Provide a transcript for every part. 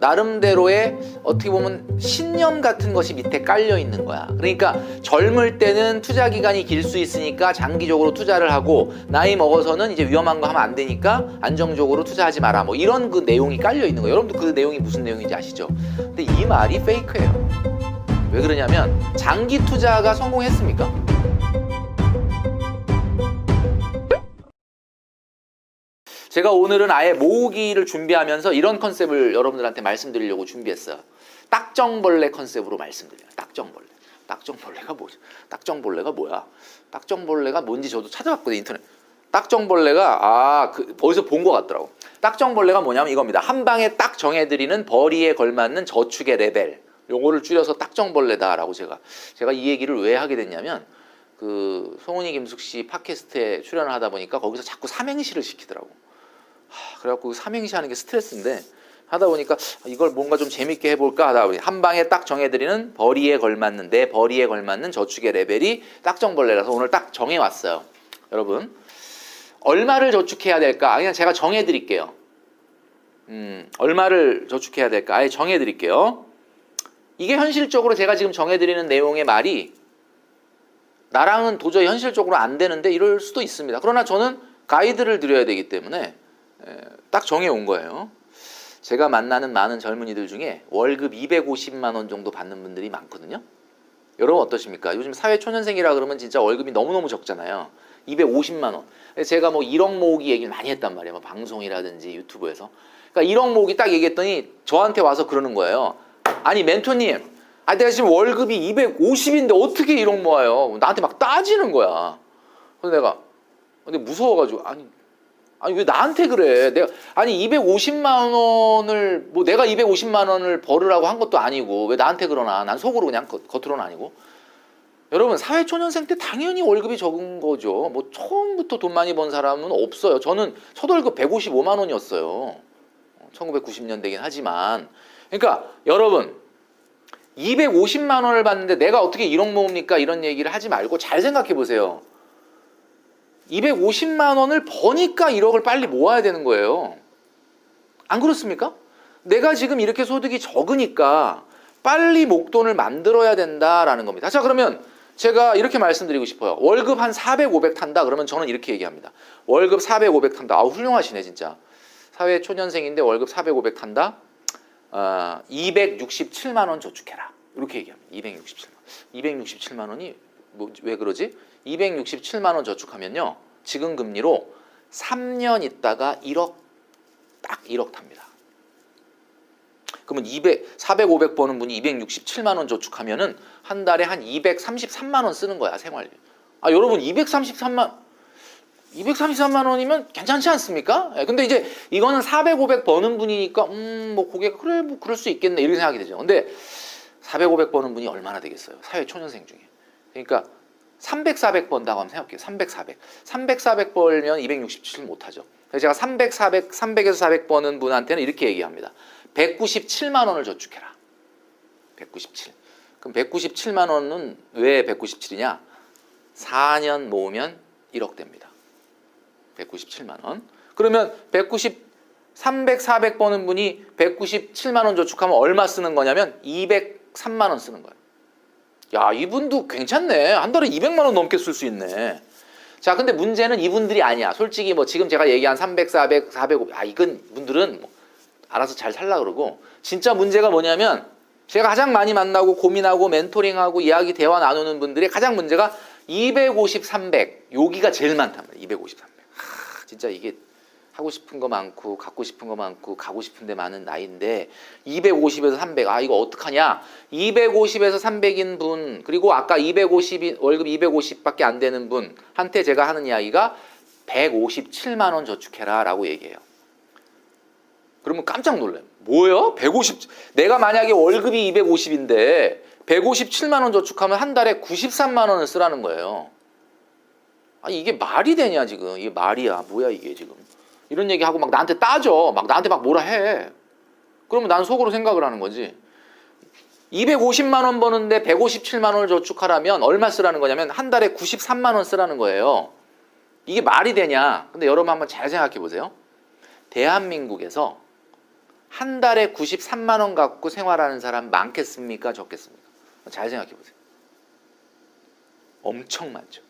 나름대로의 어떻게 보면 신념 같은 것이 밑에 깔려 있는 거야. 그러니까 젊을 때는 투자 기간이 길 수 있으니까 장기적으로 투자를 하고 나이 먹어서는 이제 위험한 거 하면 안 되니까 안정적으로 투자하지 마라. 뭐 이런 그 내용이 깔려 있는 거예요. 여러분도 그 내용이 무슨 내용인지 아시죠? 근데 이 말이 페이크예요. 왜 그러냐면 장기 투자가 성공했습니까? 제가 오늘은 아예 모으기를 준비하면서 이런 컨셉을 여러분들한테 말씀드리려고 준비했어요. 딱정벌레 컨셉으로 말씀드려요. 딱정벌레. 딱정벌레가 뭐지? 딱정벌레가 뭐야? 딱정벌레가 뭔지 저도 찾아봤거든요, 인터넷. 딱정벌레가 아, 그 어디서 본 것 같더라고. 딱정벌레가 뭐냐면 이겁니다. 한 방에 딱 정해드리는 벌이에 걸맞는 저축의 레벨. 요거를 줄여서 딱정벌레다라고 제가 제가 이 얘기를 왜 하게 됐냐면 그 송은이 김숙 씨 팟캐스트에 출연을 하다 보니까 거기서 자꾸 삼행시를 시키더라고. 하, 그래갖고 삼행시 하는 게 스트레스인데 하다 보니까 이걸 뭔가 좀 재밌게 해볼까 하다 보니 한 방에 딱 정해드리는 벌이에 걸맞는 내 벌이에 걸맞는 저축의 레벨이 딱정벌레라서 오늘 딱 정해왔어요. 여러분 얼마를 저축해야 될까? 그냥 제가 정해드릴게요. 음, 얼마를 저축해야 될까? 아예 정해드릴게요. 이게 현실적으로 제가 지금 정해드리는 내용의 말이 나랑은 도저히 현실적으로 안 되는데 이럴 수도 있습니다. 그러나 저는 가이드를 드려야 되기 때문에 딱 정해온 거예요. 제가 만나는 많은 젊은이들 중에 월급 250만 원 정도 받는 분들이 많거든요. 여러분 어떠십니까? 요즘 사회 초년생이라 그러면 진짜 월급이 너무너무 적잖아요. 250만 원. 제가 뭐 1억 모으기 얘기를 많이 했단 말이에요. 뭐 방송이라든지 유튜브에서. 그러니까 1억 모으기 딱 얘기했더니 저한테 와서 그러는 거예요. 아니 멘토님, 아 내가 지금 월급이 250인데 어떻게 1억 모아요? 나한테 막 따지는 거야. 그래서 내가 근데 무서워가지고 아니 아니 왜 나한테 그래? 내가 아니 250만 원을 뭐 내가 250만 원을 벌으라고 한 것도 아니고 왜 나한테 그러나? 난 속으로 그냥 겉, 겉으로는 아니고. 여러분 사회 초년생 때 당연히 월급이 적은 거죠. 뭐 처음부터 돈 많이 번 사람은 없어요. 저는 첫 월급 155만 원이었어요. 1990년대긴 하지만 그러니까 여러분 250만 원을 받는데 내가 어떻게 1억 모읍니까? 이런 얘기를 하지 말고 잘 생각해 보세요. 250만 원을 버니까 1억을 빨리 모아야 되는 거예요. 안 그렇습니까? 내가 지금 이렇게 소득이 적으니까 빨리 목돈을 만들어야 된다라는 겁니다. 자, 그러면 제가 이렇게 말씀드리고 싶어요. 월급 한 400, 500 탄다. 그러면 저는 이렇게 얘기합니다. 월급 400, 500 탄다. 아우, 훌륭하시네, 진짜. 사회 초년생인데 월급 400, 500 탄다. 어, 267만 원 저축해라. 이렇게 얘기합니다. 267만. 267만 원이 뭐, 왜 그러지? 267만 원 저축하면요. 지금 금리로 3년 있다가 1억 딱 1억 탑니다. 그러면 200, 400, 500 버는 분이 267만 원 저축하면은 한 달에 한 233만 원 쓰는 거야, 생활비. 아, 여러분 233만 233만 원이면 괜찮지 않습니까? 예, 근데 이제 이거는 400, 500 버는 분이니까 음, 뭐 고객 그래 뭐 그럴 수 있겠네 이렇게 생각이 되죠. 근데 400, 500 버는 분이 얼마나 되겠어요? 사회 초년생 중에. 그러니까 300, 400 번다고 하면 생각해요. 300, 400. 300, 400 벌면 267 못하죠. 그래서 제가 300, 400, 300에서 400 버는 분한테는 이렇게 얘기합니다. 197만 원을 저축해라. 197. 그럼 197만 원은 왜 197이냐? 4년 모으면 1억 됩니다. 197만 원. 그러면 190 300, 400 버는 분이 197만 원 저축하면 얼마 쓰는 거냐면 203만 원 쓰는 거예요. 야, 이분도 괜찮네. 한 달에 200만 원 넘게 쓸 수 있네. 자, 근데 문제는 이분들이 아니야. 솔직히 뭐 지금 제가 얘기한 300, 400, 400, 아, 이건 분들은 뭐 알아서 잘 살라 그러고 진짜 문제가 뭐냐면 제가 가장 많이 만나고 고민하고 멘토링하고 이야기 대화 나누는 분들의 가장 문제가 250, 300 여기가 제일 많단 말이에요. 250, 300. 하, 진짜 이게 하고 싶은 거 많고 갖고 싶은 거 많고 가고 싶은 데 많은 나이인데 250에서 300. 아 이거 어떡하냐? 250에서 300인 분 그리고 아까 250이 월급 250밖에 안 되는 분한테 제가 하는 이야기가 157만 원 저축해라라고 얘기해요. 그러면 깜짝 놀래요. 뭐예요? 150 내가 만약에 월급이 250인데 157만 원 저축하면 한 달에 93만 원을 쓰라는 거예요. 아니 이게 말이 되냐 지금 이게 말이야 뭐야 이게 지금 이런 얘기하고 막 나한테 따져. 막 나한테 막 뭐라 해. 그러면 난 속으로 생각을 하는 거지. 250만 원 버는데 157만 원을 저축하라면 얼마 쓰라는 거냐면 한 달에 93만 원 쓰라는 거예요. 이게 말이 되냐? 근데 여러분 한번 잘 생각해 보세요. 대한민국에서 한 달에 93만 원 갖고 생활하는 사람 많겠습니까? 적겠습니까? 잘 생각해 보세요. 엄청 많죠.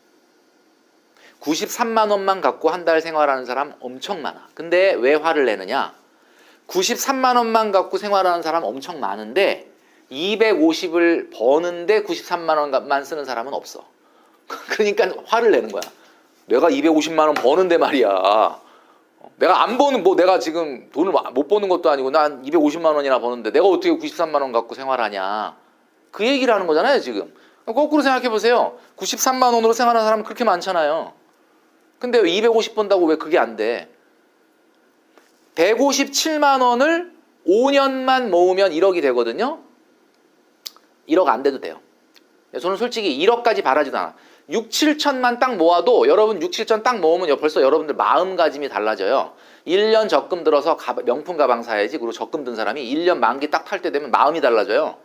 93만 원만 갖고 한 달 생활하는 사람 엄청 많아. 근데 왜 화를 내느냐? 93만 원만 갖고 생활하는 사람 엄청 많은데 250을 버는데 93만 원만 쓰는 사람은 없어. 그러니까 화를 내는 거야. 내가 250만 원 버는데 말이야. 내가 안 버는 뭐 내가 지금 돈을 못 버는 것도 아니고 난 250만 원이나 버는데 내가 어떻게 93만 원 갖고 생활하냐. 그 얘기를 하는 거잖아요, 지금. 거꾸로 생각해 보세요. 93만 원으로 생활하는 사람 그렇게 많잖아요. 근데 250 번다고 왜 그게 안 돼? 157만 원을 5년만 모으면 1억이 되거든요. 1억 안 돼도 돼요. 저는 솔직히 1억까지 바라지도 않아. 6, 7천만 딱 모아도 여러분 6, 7천 딱 모으면 벌써 여러분들 마음가짐이 달라져요. 1년 적금 들어서 명품 가방 사야지. 그리고 적금 든 사람이 1년 만기 딱 탈 때 되면 마음이 달라져요.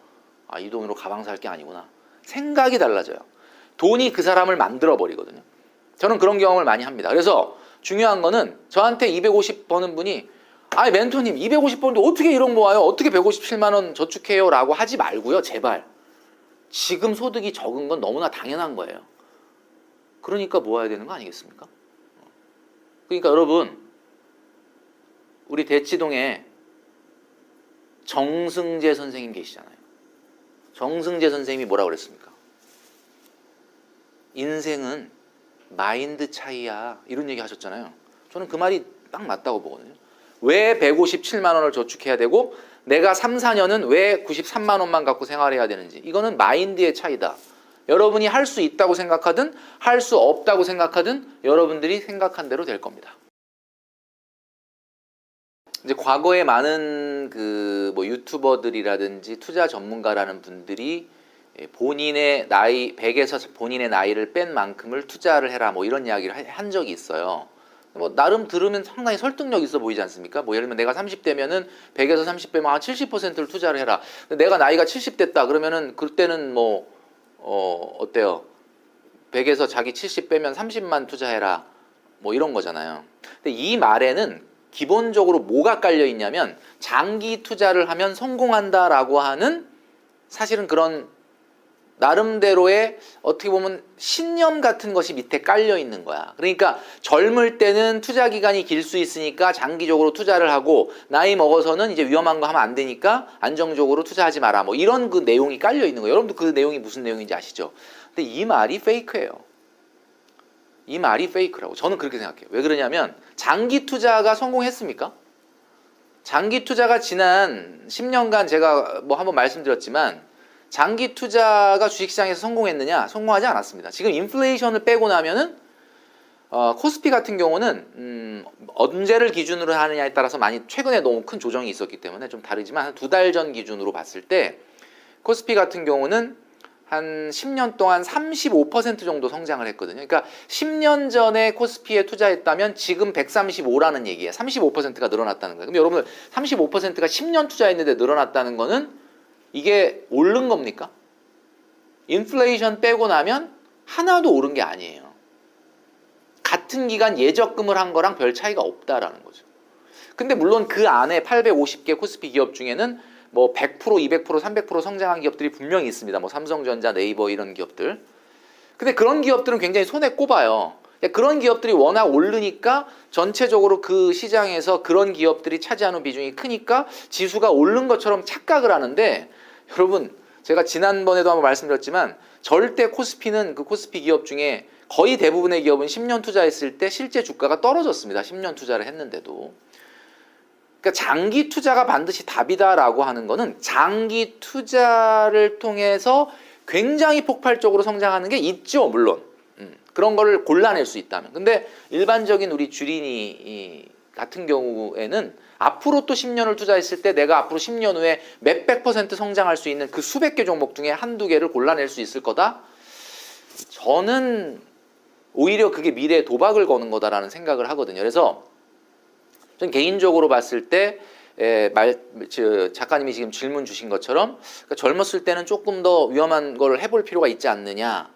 아, 이 돈으로 가방 살 게 아니구나. 생각이 달라져요. 돈이 그 사람을 만들어 버리거든요. 저는 그런 경험을 많이 합니다. 그래서 중요한 거는 저한테 250 버는 분이 아, 멘토님 250 버는데 어떻게 이런 모아요? 어떻게 157만 원 저축해요? 라고 하지 말고요. 제발. 지금 소득이 적은 건 너무나 당연한 거예요. 그러니까 모아야 되는 거 아니겠습니까? 그러니까 여러분 우리 대치동에 정승재 선생님 계시잖아요. 정승재 선생님이 뭐라고 그랬습니까? 인생은 마인드 차이야. 이런 얘기 하셨잖아요. 저는 그 말이 딱 맞다고 보거든요. 왜 157만 원을 저축해야 되고 내가 3, 4년은 왜 93만 원만 갖고 생활해야 되는지. 이거는 마인드의 차이다. 여러분이 할 수 있다고 생각하든 할 수 없다고 생각하든 여러분들이 생각한 대로 될 겁니다. 이제 과거에 많은 그 뭐 유튜버들이라든지 투자 전문가라는 분들이 본인의 나이 100에서 본인의 나이를 뺀 만큼을 투자를 해라 뭐 이런 이야기를 한 적이 있어요. 뭐 나름 들으면 상당히 설득력 있어 보이지 않습니까? 뭐 예를 들면 내가 30대면은 100에서 30대면 한 70%를 투자를 해라. 내가 나이가 70 됐다 그러면은 그때는 뭐 어, 어때요? 100에서 자기 70 빼면 30만 투자해라. 뭐 이런 거잖아요. 근데 이 말에는 기본적으로 뭐가 깔려 있냐면 장기 투자를 하면 성공한다라고 하는 사실은 그런 나름대로의 어떻게 보면 신념 같은 것이 밑에 깔려 있는 거야. 그러니까 젊을 때는 투자 기간이 길 수 있으니까 장기적으로 투자를 하고 나이 먹어서는 이제 위험한 거 하면 안 되니까 안정적으로 투자하지 마라. 뭐 이런 그 내용이 깔려 있는 거예요. 여러분도 그 내용이 무슨 내용인지 아시죠? 근데 이 말이 페이크예요. 이 말이 페이크라고. 저는 그렇게 생각해요. 왜 그러냐면 장기 투자가 성공했습니까? 장기 투자가 지난 10년간 제가 뭐 한번 말씀드렸지만 장기 투자가 주식시장에서 성공했느냐? 성공하지 않았습니다. 지금 인플레이션을 빼고 나면은 어, 코스피 같은 경우는 음, 언제를 기준으로 하느냐에 따라서 많이 최근에 너무 큰 조정이 있었기 때문에 좀 다르지만 두 달 전 기준으로 봤을 때 코스피 같은 경우는 한 10년 동안 35% 정도 성장을 했거든요. 그러니까 10년 전에 코스피에 투자했다면 지금 135라는 얘기예요. 35%가 늘어났다는 거예요. 그럼 여러분들 35%가 10년 투자했는데 늘어났다는 거는 이게 오른 겁니까? 인플레이션 빼고 나면 하나도 오른 게 아니에요. 같은 기간 예적금을 한 거랑 별 차이가 없다라는 거죠. 근데 물론 그 안에 850개 코스피 기업 중에는 뭐 100%, 200%, 300% 성장한 기업들이 분명히 있습니다. 뭐 삼성전자, 네이버 이런 기업들. 근데 그런 기업들은 굉장히 손에 꼽아요. 그런 기업들이 워낙 오르니까 전체적으로 그 시장에서 그런 기업들이 차지하는 비중이 크니까 지수가 오른 것처럼 착각을 하는데 여러분 제가 지난번에도 한번 말씀드렸지만 절대 코스피는 그 코스피 기업 중에 거의 대부분의 기업은 10년 투자했을 때 실제 주가가 떨어졌습니다. 10년 투자를 했는데도. 그러니까 장기 투자가 반드시 답이다라고 하는 거는 장기 투자를 통해서 굉장히 폭발적으로 성장하는 게 있죠, 물론. 음, 그런 거를 골라낼 수 있다면. 근데 일반적인 우리 주린이 같은 경우에는 앞으로 또 10년을 투자했을 때 내가 앞으로 10년 후에 몇백 퍼센트 성장할 수 있는 그 수백 개 종목 중에 한두 개를 골라낼 수 있을 거다? 저는 오히려 그게 미래에 도박을 거는 거다라는 생각을 하거든요. 그래서 전 개인적으로 봤을 때 에, 말, 저, 작가님이 지금 질문 주신 것처럼 그러니까 젊었을 때는 조금 더 위험한 걸 해볼 필요가 있지 않느냐.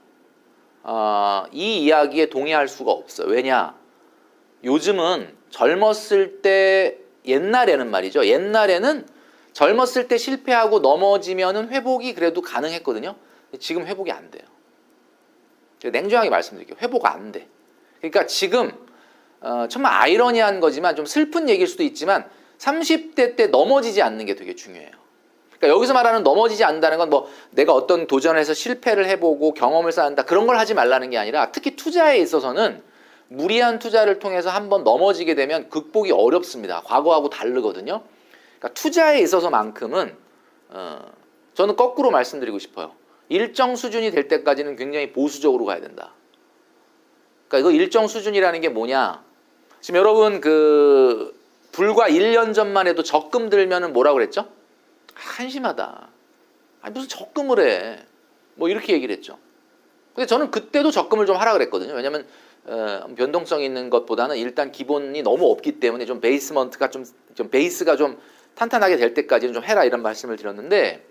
어, 이 이야기에 동의할 수가 없어요. 왜냐? 요즘은 젊었을 때 옛날에는 말이죠. 옛날에는 젊었을 때 실패하고 넘어지면은 회복이 그래도 가능했거든요. 지금 회복이 안 돼요. 냉정하게 말씀드릴게요. 회복 안 돼. 그러니까 지금 어, 정말 아이러니한 거지만 좀 슬픈 얘기일 수도 있지만 30대 때 넘어지지 않는 게 되게 중요해요. 그러니까 여기서 말하는 넘어지지 않는다는 건 뭐 내가 어떤 도전을 해서 실패를 해보고 경험을 쌓는다 그런 걸 하지 말라는 게 아니라 특히 투자에 있어서는 무리한 투자를 통해서 한번 넘어지게 되면 극복이 어렵습니다. 과거하고 다르거든요. 그러니까 투자에 있어서만큼은 어, 저는 거꾸로 말씀드리고 싶어요. 일정 수준이 될 때까지는 굉장히 보수적으로 가야 된다. 그러니까 이거 일정 수준이라는 게 뭐냐? 지금 여러분 그 불과 1년 전만 해도 적금 들면은 뭐라고 그랬죠? 한심하다. 아니 무슨 적금을 해. 뭐 이렇게 얘기를 했죠. 근데 저는 그때도 적금을 좀 하라 그랬거든요. 왜냐면 어, 변동성 있는 것보다는 일단 기본이 너무 없기 때문에 좀 베이스먼트가 좀, 좀 베이스가 좀 탄탄하게 될 때까지는 좀 해라 이런 말씀을 드렸는데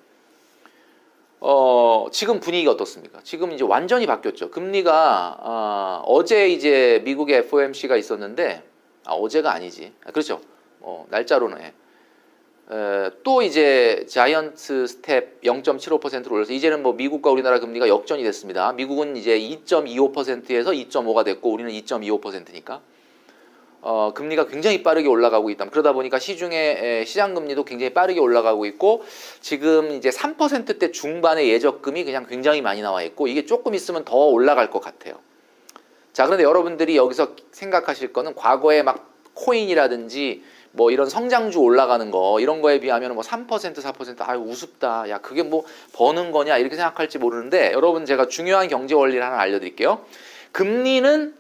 어, 지금 분위기가 어떻습니까? 지금 이제 완전히 바뀌었죠. 금리가 어, 어제 이제 미국의 FOMC가 있었는데 아, 어제가 아니지. 아, 그렇죠. 어, 날짜로는 에, 또 이제 giant step 0.75%로 올려서 이제는 뭐 미국과 우리나라 금리가 역전이 됐습니다. 미국은 이제 2.25%에서 2.5가 됐고 우리는 2.25%니까 어, 금리가 굉장히 빠르게 올라가고 있다. 그러다 보니까 시중에 시장 금리도 굉장히 빠르게 올라가고 있고 지금 이제 3%대 중반의 예적금이 그냥 굉장히 많이 나와 있고 이게 조금 있으면 더 올라갈 것 같아요. 자, 그런데 여러분들이 여기서 생각하실 거는 과거에 막 코인이라든지 뭐 이런 성장주 올라가는 거 이런 거에 비하면 뭐 3% 4% 아유 우습다. 야, 그게 뭐 버는 거냐 이렇게 생각할지 모르는데 여러분 제가 중요한 경제 원리를 하나 알려 드릴게요. 금리는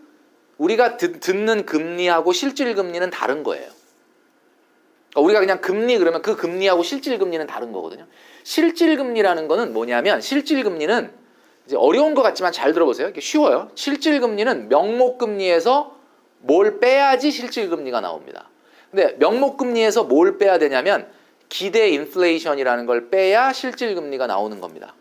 우리가 듣, 는 금리하고 실질 금리는 다른 거예요. 그러니까 우리가 그냥 금리 그러면 그 금리하고 실질 금리는 다른 거거든요. 실질 금리라는 거는 뭐냐면 실질 금리는 이제 어려운 것 같지만 잘 들어보세요. 이게 쉬워요. 실질 금리는 명목 금리에서 뭘 빼야지 실질 금리가 나옵니다. 근데 명목 금리에서 뭘 빼야 되냐면 기대 인플레이션이라는 걸 빼야 실질 금리가 나오는 겁니다.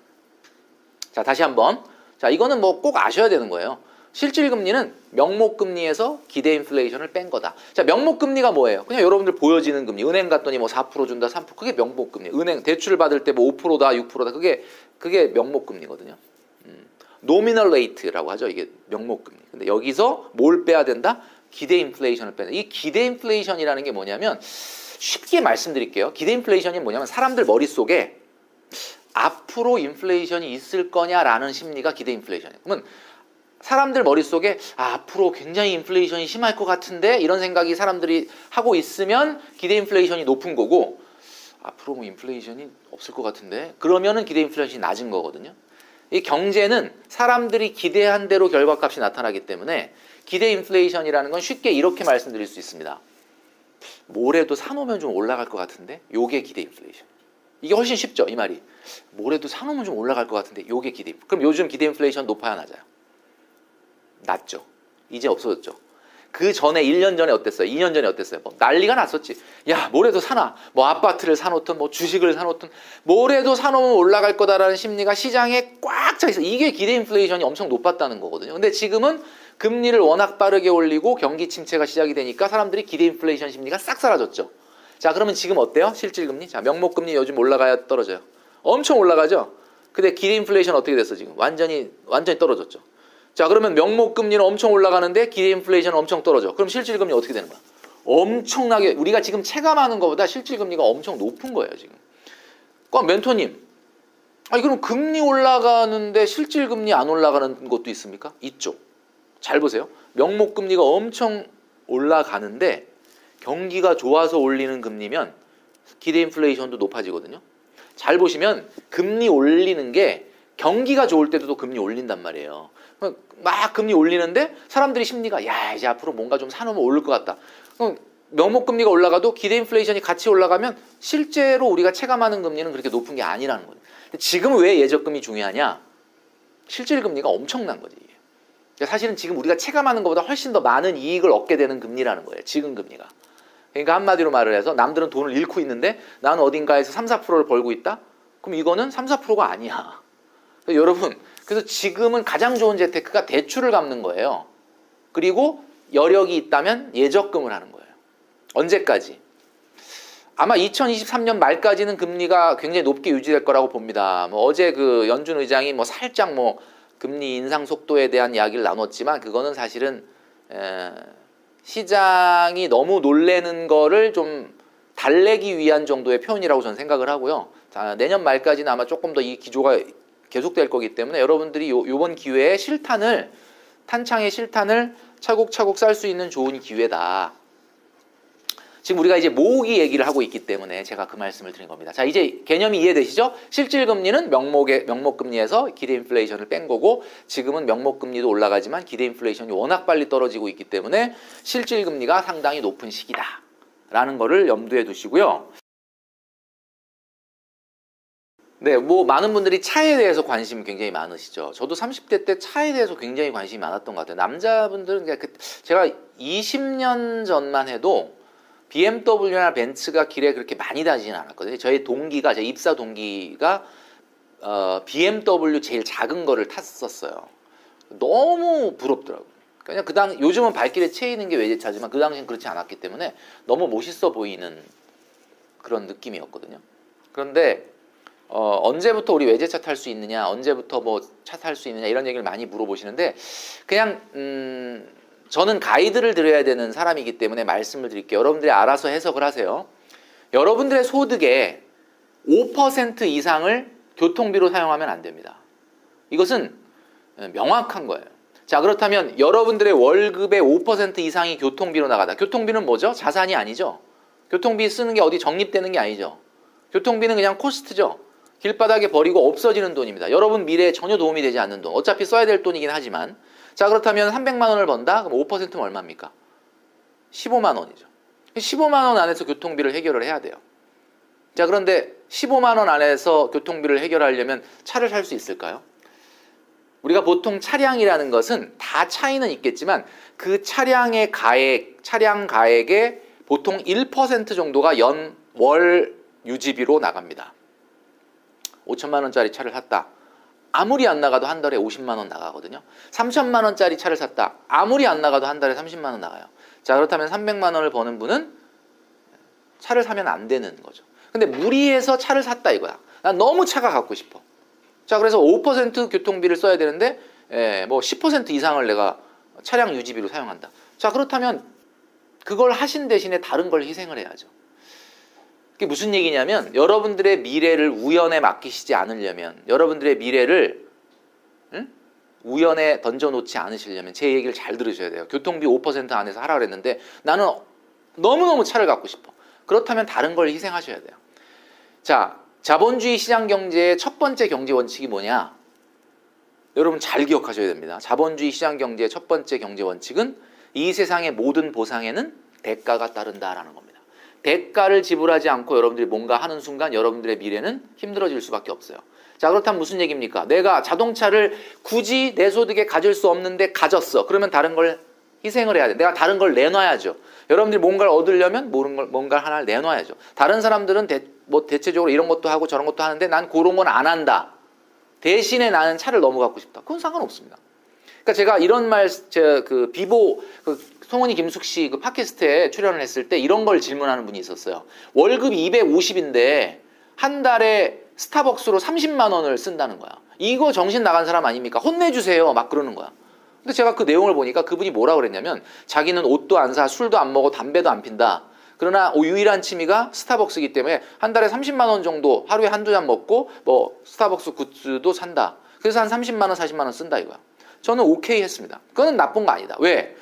자, 다시 한번. 자, 이거는 뭐 꼭 아셔야 되는 거예요. 실질 금리는 명목 금리에서 기대 인플레이션을 뺀 거다. 자, 명목 금리가 뭐예요? 그냥 여러분들 보여지는 금리. 은행 갔더니 뭐 4% 준다, 3% 그게 명목 금리. 은행 대출을 받을 때 뭐 5%다, 6%다. 그게 그게 명목 금리거든요. 음. nominal rate라고 하죠. 이게 명목 금리. 근데 여기서 뭘 빼야 된다? 기대 인플레이션을 빼는. 이 기대 인플레이션이라는 게 뭐냐면 쉽게 말씀드릴게요. 기대 인플레이션이 뭐냐면 사람들 머릿속에 앞으로 인플레이션이 있을 거냐라는 심리가 기대 인플레이션이에요. 그러면 사람들 머릿속에 아, 앞으로 굉장히 인플레이션이 심할 것 같은데 이런 생각이 사람들이 하고 있으면 기대 인플레이션이 높은 거고 앞으로 뭐 인플레이션이 없을 것 같은데 그러면은 기대 인플레이션이 낮은 거거든요. 이 경제는 사람들이 기대한 대로 결과값이 나타나기 때문에 기대 인플레이션이라는 건 쉽게 이렇게 말씀드릴 수 있습니다. 뭐라도 사놓으면 좀 올라갈 것 같은데 요게 기대 인플레이션. 이게 훨씬 쉽죠, 이 말이. 모레도 사놓으면 좀 올라갈 것 같은데 요게 기대. 그럼 요즘 기대 인플레이션 높아야 낮아요? 낮죠. 이제 없어졌죠. 그 전에 1년 전에 어땠어요? 2년 전에 어땠어요? 뭐 난리가 났었지. 야, 뭐래도 사나. 뭐 아파트를 사놓든 뭐 주식을 사놓든 뭐래도 사놓으면 올라갈 거다라는 심리가 시장에 꽉 차 있어. 이게 기대 인플레이션이 엄청 높았다는 거거든요. 근데 지금은 금리를 워낙 빠르게 올리고 경기 침체가 시작이 되니까 사람들이 기대 인플레이션 심리가 싹 사라졌죠. 자, 그러면 지금 어때요? 실질 금리? 자, 명목 금리 요즘 올라가야 떨어져요. 엄청 올라가죠. 근데 기대 인플레이션 어떻게 됐어, 지금? 완전히 완전히 떨어졌죠. 자, 그러면 명목 금리는 엄청 올라가는데 기대 인플레이션은 엄청 떨어져. 그럼 실질 금리 어떻게 되는 거야? 엄청나게 우리가 지금 체감하는 것보다 실질 금리가 엄청 높은 거예요, 지금. 그럼 멘토님. 아니 그럼 금리 올라가는데 실질 금리 안 올라가는 것도 있습니까? 있죠. 잘 보세요. 명목 금리가 엄청 올라가는데 경기가 좋아서 올리는 금리면 기대 인플레이션도 높아지거든요. 잘 보시면 금리 올리는 게 경기가 좋을 때도 또 금리 올린단 말이에요. 막 금리 올리는데 사람들이 심리가 야 이제 앞으로 뭔가 좀 사놓으면 오를 것 같다. 그럼 명목 금리가 올라가도 기대 인플레이션이 같이 올라가면 실제로 우리가 체감하는 금리는 그렇게 높은 게 아니라는 거예요. 지금 왜 예적금이 중요하냐? 실질 금리가 엄청난 거지. 사실은 지금 우리가 체감하는 것보다 훨씬 더 많은 이익을 얻게 되는 금리라는 거예요. 지금 금리가. 그러니까 한마디로 말을 해서 남들은 돈을 잃고 있는데 나는 어딘가에서 3, 4%를 벌고 있다? 그럼 이거는 3, 4%가 아니야. 여러분 그래서 지금은 가장 좋은 재테크가 대출을 갚는 거예요. 그리고 여력이 있다면 예적금을 하는 거예요. 언제까지? 아마 2023년 말까지는 금리가 굉장히 높게 유지될 거라고 봅니다. 뭐 어제 그 연준 의장이 뭐 살짝 뭐 금리 인상 속도에 대한 이야기를 나눴지만 그거는 사실은 에, 시장이 너무 놀래는 거를 좀 달래기 위한 정도의 표현이라고 저는 생각을 하고요. 자, 내년 말까지는 아마 조금 더 이 기조가 계속될 거기 때문에 여러분들이 요, 요번 기회에 실탄을 탄창의 실탄을 차곡차곡 쌀 수 있는 좋은 기회다. 지금 우리가 이제 모으기 얘기를 하고 있기 때문에 제가 그 말씀을 드린 겁니다. 자, 이제 개념이 이해되시죠? 실질 금리는 명목의 명목 금리에서 기대 인플레이션을 뺀 거고 지금은 명목 금리도 올라가지만 기대 인플레이션이 워낙 빨리 떨어지고 있기 때문에 실질 금리가 상당히 높은 시기다 라는 거를 염두에 두시고요. 네, 뭐 많은 분들이 차에 대해서 관심이 굉장히 많으시죠. 저도 30대 때 차에 대해서 굉장히 관심이 많았던 것 같아요. 남자분들은 그냥 그 제가 20년 전만 해도 BMW나 벤츠가 길에 그렇게 많이 다니지는 않았거든요. 저희 동기가 제 입사 동기가 어, BMW 제일 작은 거를 탔었어요. 너무 부럽더라고요. 그냥 그 당 요즘은 발길에 채이는 게 외제차지만 그 당시엔 그렇지 않았기 때문에 너무 멋있어 보이는 그런 느낌이었거든요. 그런데 어, 언제부터 우리 외제차 탈 수 있느냐, 언제부터 뭐 차 탈 수 있느냐 이런 얘기를 많이 물어보시는데 그냥 음, 저는 가이드를 드려야 되는 사람이기 때문에 말씀을 드릴게요. 여러분들이 알아서 해석을 하세요. 여러분들의 소득의 5% 이상을 교통비로 사용하면 안 됩니다. 이것은 명확한 거예요. 자, 그렇다면 여러분들의 월급의 5% 이상이 교통비로 나가다. 교통비는 뭐죠? 자산이 아니죠. 교통비 쓰는 게 어디 적립되는 게 아니죠. 교통비는 그냥 코스트죠. 길바닥에 버리고 없어지는 돈입니다. 여러분 미래에 전혀 도움이 되지 않는 돈. 어차피 써야 될 돈이긴 하지만 자 그렇다면 300만 원을 번다? 그럼 5%면 얼마입니까? 15만 원이죠. 15만 원 안에서 교통비를 해결을 해야 돼요. 자 그런데 15만 원 안에서 교통비를 해결하려면 차를 살 수 있을까요? 우리가 보통 차량이라는 것은 다 차이는 있겠지만 그 차량의 가액, 차량 가액의 보통 1% 정도가 연 월 유지비로 나갑니다. 5천만 원짜리 차를 샀다. 아무리 안 나가도 한 달에 50만 원 나가거든요. 3천만 원짜리 차를 샀다. 아무리 안 나가도 한 달에 30만 원 나가요. 자, 그렇다면 300만 원을 버는 분은 차를 사면 안 되는 거죠. 근데 무리해서 차를 샀다 이거야. 난 너무 차가 갖고 싶어. 자, 그래서 5% 교통비를 써야 되는데 예, 뭐10% 이상을 내가 차량 유지비로 사용한다. 자, 그렇다면 그걸 하신 대신에 다른 걸 희생을 해야죠. 그게 무슨 얘기냐면 여러분들의 미래를 우연에 맡기시지 않으려면 여러분들의 미래를 응? 우연에 던져놓지 않으시려면 제 얘기를 잘 들으셔야 돼요. 교통비 5% 안에서 하라 그랬는데 나는 너무너무 차를 갖고 싶어. 그렇다면 다른 걸 희생하셔야 돼요. 자, 자본주의 시장 경제의 첫 번째 경제 원칙이 뭐냐? 여러분 잘 기억하셔야 됩니다. 자본주의 시장 경제의 첫 번째 경제 원칙은 이 세상의 모든 보상에는 대가가 따른다라는 겁니다. 대가를 지불하지 않고 여러분들이 뭔가 하는 순간 여러분들의 미래는 힘들어질 수밖에 없어요. 자, 그렇다면 무슨 얘기입니까? 내가 자동차를 굳이 내 소득에 가질 수 없는데 가졌어. 그러면 다른 걸 희생을 해야 돼. 내가 다른 걸 내놔야죠. 여러분들이 뭔가를 얻으려면 뭔가를 하나를 내놔야죠. 다른 사람들은 대, 뭐 대체적으로 이런 것도 하고 저런 것도 하는데 난 그런 건 안 한다. 대신에 나는 차를 갖고 싶다. 그건 상관없습니다. 그러니까 제가 이런 말, 제 그 비보, 그 송은이 김숙 씨 그 팟캐스트에 출연을 했을 때 이런 걸 질문하는 분이 있었어요. 월급 250인데 한 달에 스타벅스로 30만 원을 쓴다는 거야. 이거 정신 나간 사람 아닙니까? 혼내주세요. 막 그러는 거야. 근데 제가 그 내용을 보니까 그분이 뭐라 그랬냐면 자기는 옷도 안 사, 술도 안 먹어, 담배도 안 핀다. 그러나 유일한 취미가 스타벅스이기 때문에 한 달에 30만 원 정도 하루에 한두 잔 먹고 뭐 스타벅스 굿즈도 산다. 그래서 한 30만 원, 40만 원 쓴다 이거야. 저는 오케이 했습니다. 그거는 나쁜 거 아니다. 왜?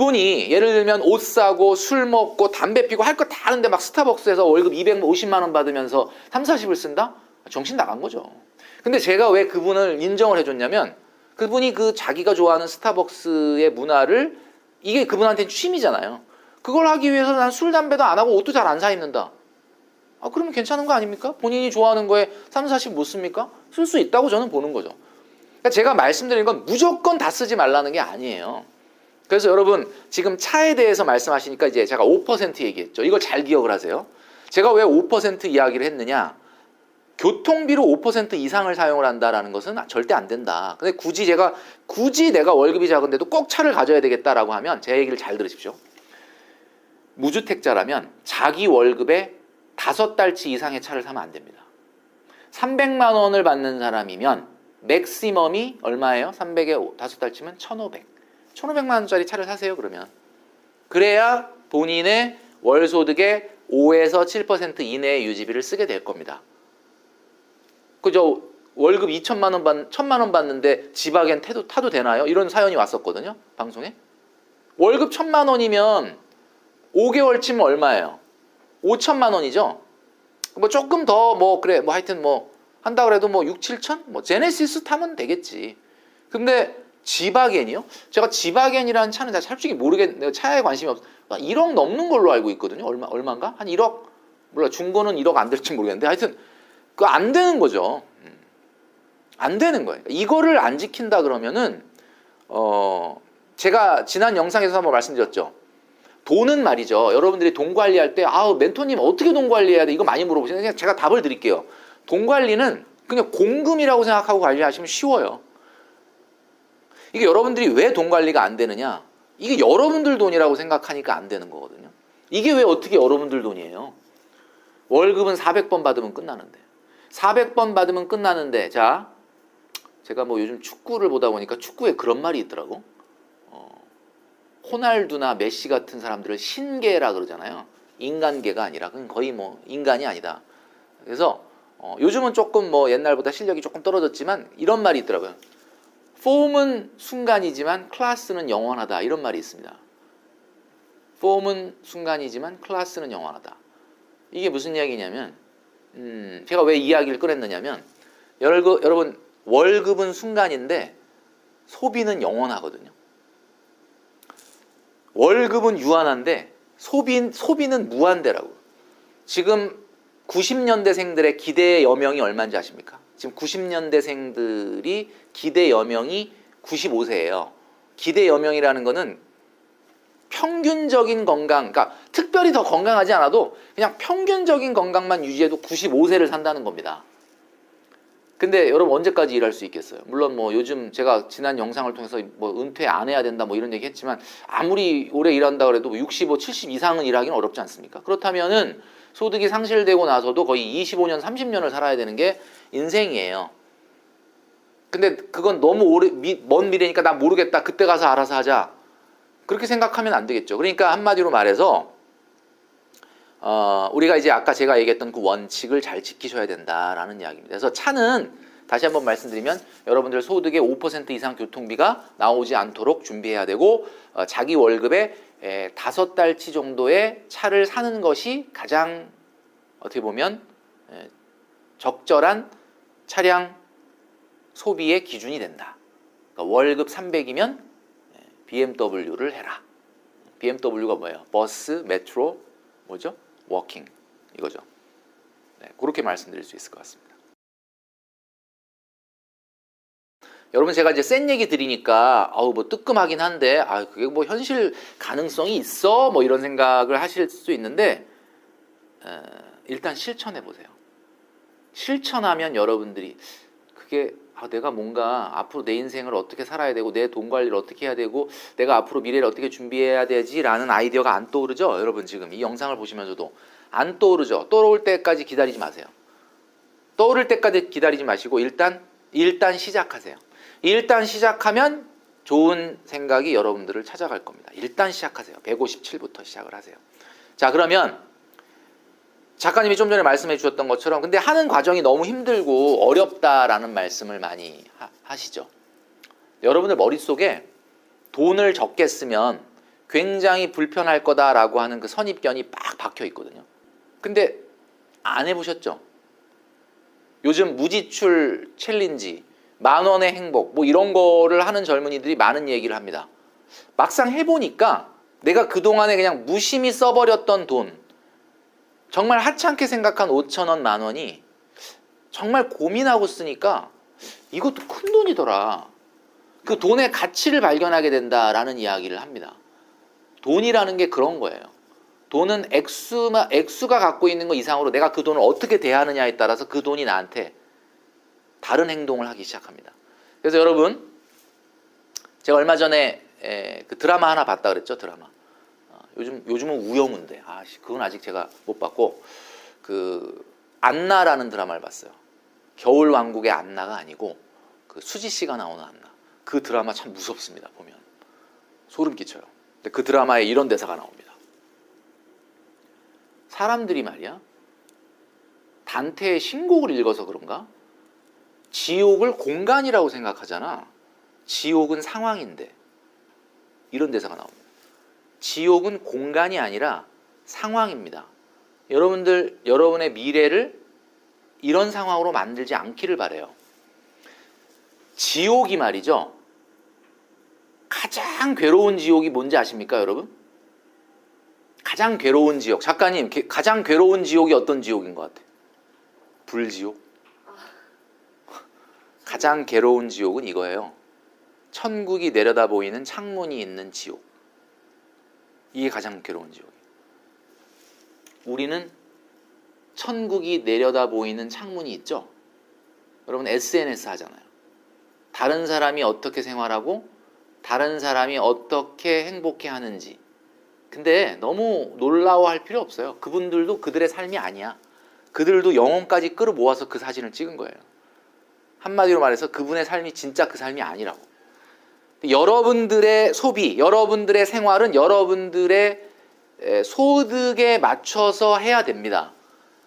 그분이 예를 들면 옷 사고 술 먹고 담배 피고 할 거 다 하는데 막 스타벅스에서 월급 250만 원 받으면서 3, 40을 쓴다? 정신 나간 거죠. 근데 제가 왜 그분을 인정을 해줬냐면 그분이 그 자기가 좋아하는 스타벅스의 문화를 이게 그분한테는 취미잖아요. 그걸 하기 위해서 난 술, 담배도 안 하고 옷도 잘 안 사 입는다. 아, 그러면 괜찮은 거 아닙니까? 본인이 좋아하는 거에 3, 40 못 씁니까? 쓸 수 있다고 저는 보는 거죠. 그러니까 제가 말씀드린 건 무조건 다 쓰지 말라는 게 아니에요. 그래서 여러분 지금 차에 대해서 말씀하시니까 이제 제가 5% 얘기했죠. 이걸 잘 기억을 하세요. 제가 왜 5% 이야기를 했느냐? 교통비로 5% 이상을 사용을 한다라는 것은 절대 안 된다. 근데 굳이 제가 굳이 내가 월급이 작은데도 꼭 차를 가져야 되겠다라고 하면 제 얘기를 잘 들으십시오. 무주택자라면 자기 월급의 다섯 달치 이상의 차를 사면 안 됩니다. 300만 원을 받는 사람이면 맥시멈이 얼마예요? 300에 다섯 달치면 1,500. 1,500만 원짜리 차를 사세요, 그러면. 그래야 본인의 월 소득의 5에서 7% 이내의 유지비를 쓰게 될 겁니다. 그저 월급 2천만 원 받, 1천만 원 받는데 지박엔 타도, 타도 되나요? 이런 사연이 왔었거든요. 방송에. 월급 1천만 원이면 5개월 치면 얼마예요? 5천만 원이죠. 뭐 조금 더 뭐 그래 뭐 하여튼 뭐 한다 그래도 뭐 6, 7천? 뭐 제네시스 타면 되겠지. 근데 지바겐이요? 제가 지바겐이라는 차는 잘 솔직히 모르겠, 내가 차에 관심이 없어. 1억 넘는 걸로 알고 있거든요. 얼마, 얼마인가? 한 1억? 몰라. 중고는 1억 안 될지 모르겠는데. 하여튼, 그거 안 되는 거죠. 음. 안 되는 거예요. 이거를 안 지킨다 그러면은, 어, 제가 지난 영상에서 한번 말씀드렸죠. 돈은 말이죠. 여러분들이 돈 관리할 때, 아우, 멘토님 어떻게 돈 관리해야 돼? 이거 많이 물어보시는데, 제가 답을 드릴게요. 돈 관리는 그냥 공금이라고 생각하고 관리하시면 쉬워요. 이게 여러분들이 왜 돈 관리가 안 되느냐? 이게 여러분들 돈이라고 생각하니까 안 되는 거거든요. 이게 왜 어떻게 여러분들 돈이에요? 월급은 400번 받으면 끝나는데. 400번 받으면 끝나는데, 자, 제가 뭐 요즘 축구를 보다 보니까 축구에 그런 말이 있더라고. 어, 호날두나 메시 같은 사람들을 신계라 그러잖아요. 인간계가 아니라. 그건 거의 뭐 인간이 아니다. 그래서 어, 요즘은 조금 뭐 옛날보다 실력이 조금 떨어졌지만 이런 말이 있더라고요. 폼은 순간이지만 클래스는 영원하다. 이런 말이 있습니다. 폼은 순간이지만 클래스는 영원하다. 이게 무슨 이야기냐면 음, 제가 왜 이야기를 꺼냈느냐면 여러분, 여러분 월급은 순간인데 소비는 영원하거든요. 월급은 유한한데 소비, 소비는 무한대라고. 지금 90년대생들의 기대 여명이 얼마인지 아십니까? 지금 90년대생들이 기대 여명이 95세예요. 기대 여명이라는 거는 평균적인 건강, 그러니까 특별히 더 건강하지 않아도 그냥 평균적인 건강만 유지해도 95세를 산다는 겁니다. 근데 여러분 언제까지 일할 수 있겠어요? 물론 뭐 요즘 제가 지난 영상을 통해서 뭐 은퇴 안 해야 된다 뭐 이런 얘기 했지만 아무리 오래 일한다 그래도 65, 70 이상은 일하기는 어렵지 않습니까? 그렇다면은 소득이 상실되고 나서도 거의 25년, 30년을 살아야 되는 게 인생이에요. 근데 그건 너무 오래, 미, 먼 미래니까 나 모르겠다. 그때 가서 알아서 하자. 그렇게 생각하면 안 되겠죠. 그러니까 한마디로 말해서, 어, 우리가 이제 아까 제가 얘기했던 그 원칙을 잘 지키셔야 된다라는 이야기입니다. 그래서 차는 다시 한번 말씀드리면 여러분들 소득의 5% 이상 교통비가 나오지 않도록 준비해야 되고 어, 자기 월급의 다섯 달치 정도의 차를 사는 것이 가장 어떻게 보면 에, 적절한 차량 소비의 기준이 된다. 그러니까 월급 300이면 BMW를 해라. BMW가 뭐예요? 버스, 메트로, 뭐죠? walking 이거죠. 네, 그렇게 말씀드릴 수 있을 것 같습니다. 여러분 제가 이제 센 얘기 드리니까 아우 뭐 뜨끔하긴 한데 아 그게 뭐 현실 가능성이 있어 뭐 이런 생각을 하실 수 있는데 에, 일단 실천해 보세요. 실천하면 여러분들이 그게 아, 내가 뭔가 앞으로 내 인생을 어떻게 살아야 되고 내 돈 관리를 어떻게 해야 되고 내가 앞으로 미래를 어떻게 준비해야 되지라는 아이디어가 안 떠오르죠. 여러분 지금 이 영상을 보시면서도 안 떠오르죠. 떠오를 때까지 기다리지 마세요. 떠오를 때까지 기다리지 마시고 일단 일단 시작하세요. 일단 시작하면 좋은 생각이 여러분들을 찾아갈 겁니다. 일단 시작하세요. 157부터 시작을 하세요. 자, 그러면 작가님이 좀 전에 말씀해 주셨던 것처럼 근데 하는 과정이 너무 힘들고 어렵다라는 말씀을 많이 하, 시죠 여러분들 머릿속에 돈을 적게 쓰면 굉장히 불편할 거다라고 하는 그 선입견이 빡 박혀 있거든요. 근데 안 해보셨죠? 요즘 무지출 챌린지 만 원의 행복 뭐 이런 거를 하는 젊은이들이 많은 얘기를 합니다. 막상 해보니까 내가 그동안에 그냥 무심히 써버렸던 돈 정말 하찮게 생각한 5천 원, 만 원이 정말 고민하고 쓰니까 이것도 큰 돈이더라. 그 돈의 가치를 발견하게 된다라는 이야기를 합니다. 돈이라는 게 그런 거예요. 돈은 액수가, 액수가 갖고 있는 것 이상으로 내가 그 돈을 어떻게 대하느냐에 따라서 그 돈이 나한테 다른 행동을 하기 시작합니다. 그래서 여러분, 제가 얼마 전에 에, 그 드라마 하나 봤다 그랬죠, 드라마. 어, 요즘 요즘은 우영우인데, 아, 그건 아직 제가 못 봤고, 그 안나라는 드라마를 봤어요. 겨울 왕국의 안나가 아니고 그 수지 씨가 나오는 안나. 그 드라마 참 무섭습니다. 보면 소름 끼쳐요. 근데 그 드라마에 이런 대사가 나옵니다. 사람들이 말이야 단테의 신곡을 읽어서 그런가 지옥을 공간이라고 생각하잖아. 지옥은 상황인데 이런 대사가 나옵니다. 지옥은 공간이 아니라 상황입니다. 여러분들 여러분의 미래를 이런 상황으로 만들지 않기를 바래요. 지옥이 말이죠. 가장 괴로운 지옥이 뭔지 아십니까, 여러분? 가장 괴로운 지옥. 작가님, 가장 괴로운 지옥이 어떤 지옥인 것 같아요? 불지옥. 가장 괴로운 지옥은 이거예요. 천국이 내려다 보이는 창문이 있는 지옥. 이게 가장 괴로운 지옥이에요. 우리는 천국이 내려다 보이는 창문이 있죠? 여러분 SNS 하잖아요. 다른 사람이 어떻게 생활하고 다른 사람이 어떻게 행복해 하는지. 근데 너무 놀라워할 필요 없어요. 그분들도 그들의 삶이 아니야. 그들도 영혼까지 끌어모아서 그 사진을 찍은 거예요. 한마디로 말해서 그분의 삶이 진짜 그 삶이 아니라고. 여러분들의 소비, 여러분들의 생활은 여러분들의 소득에 맞춰서 해야 됩니다.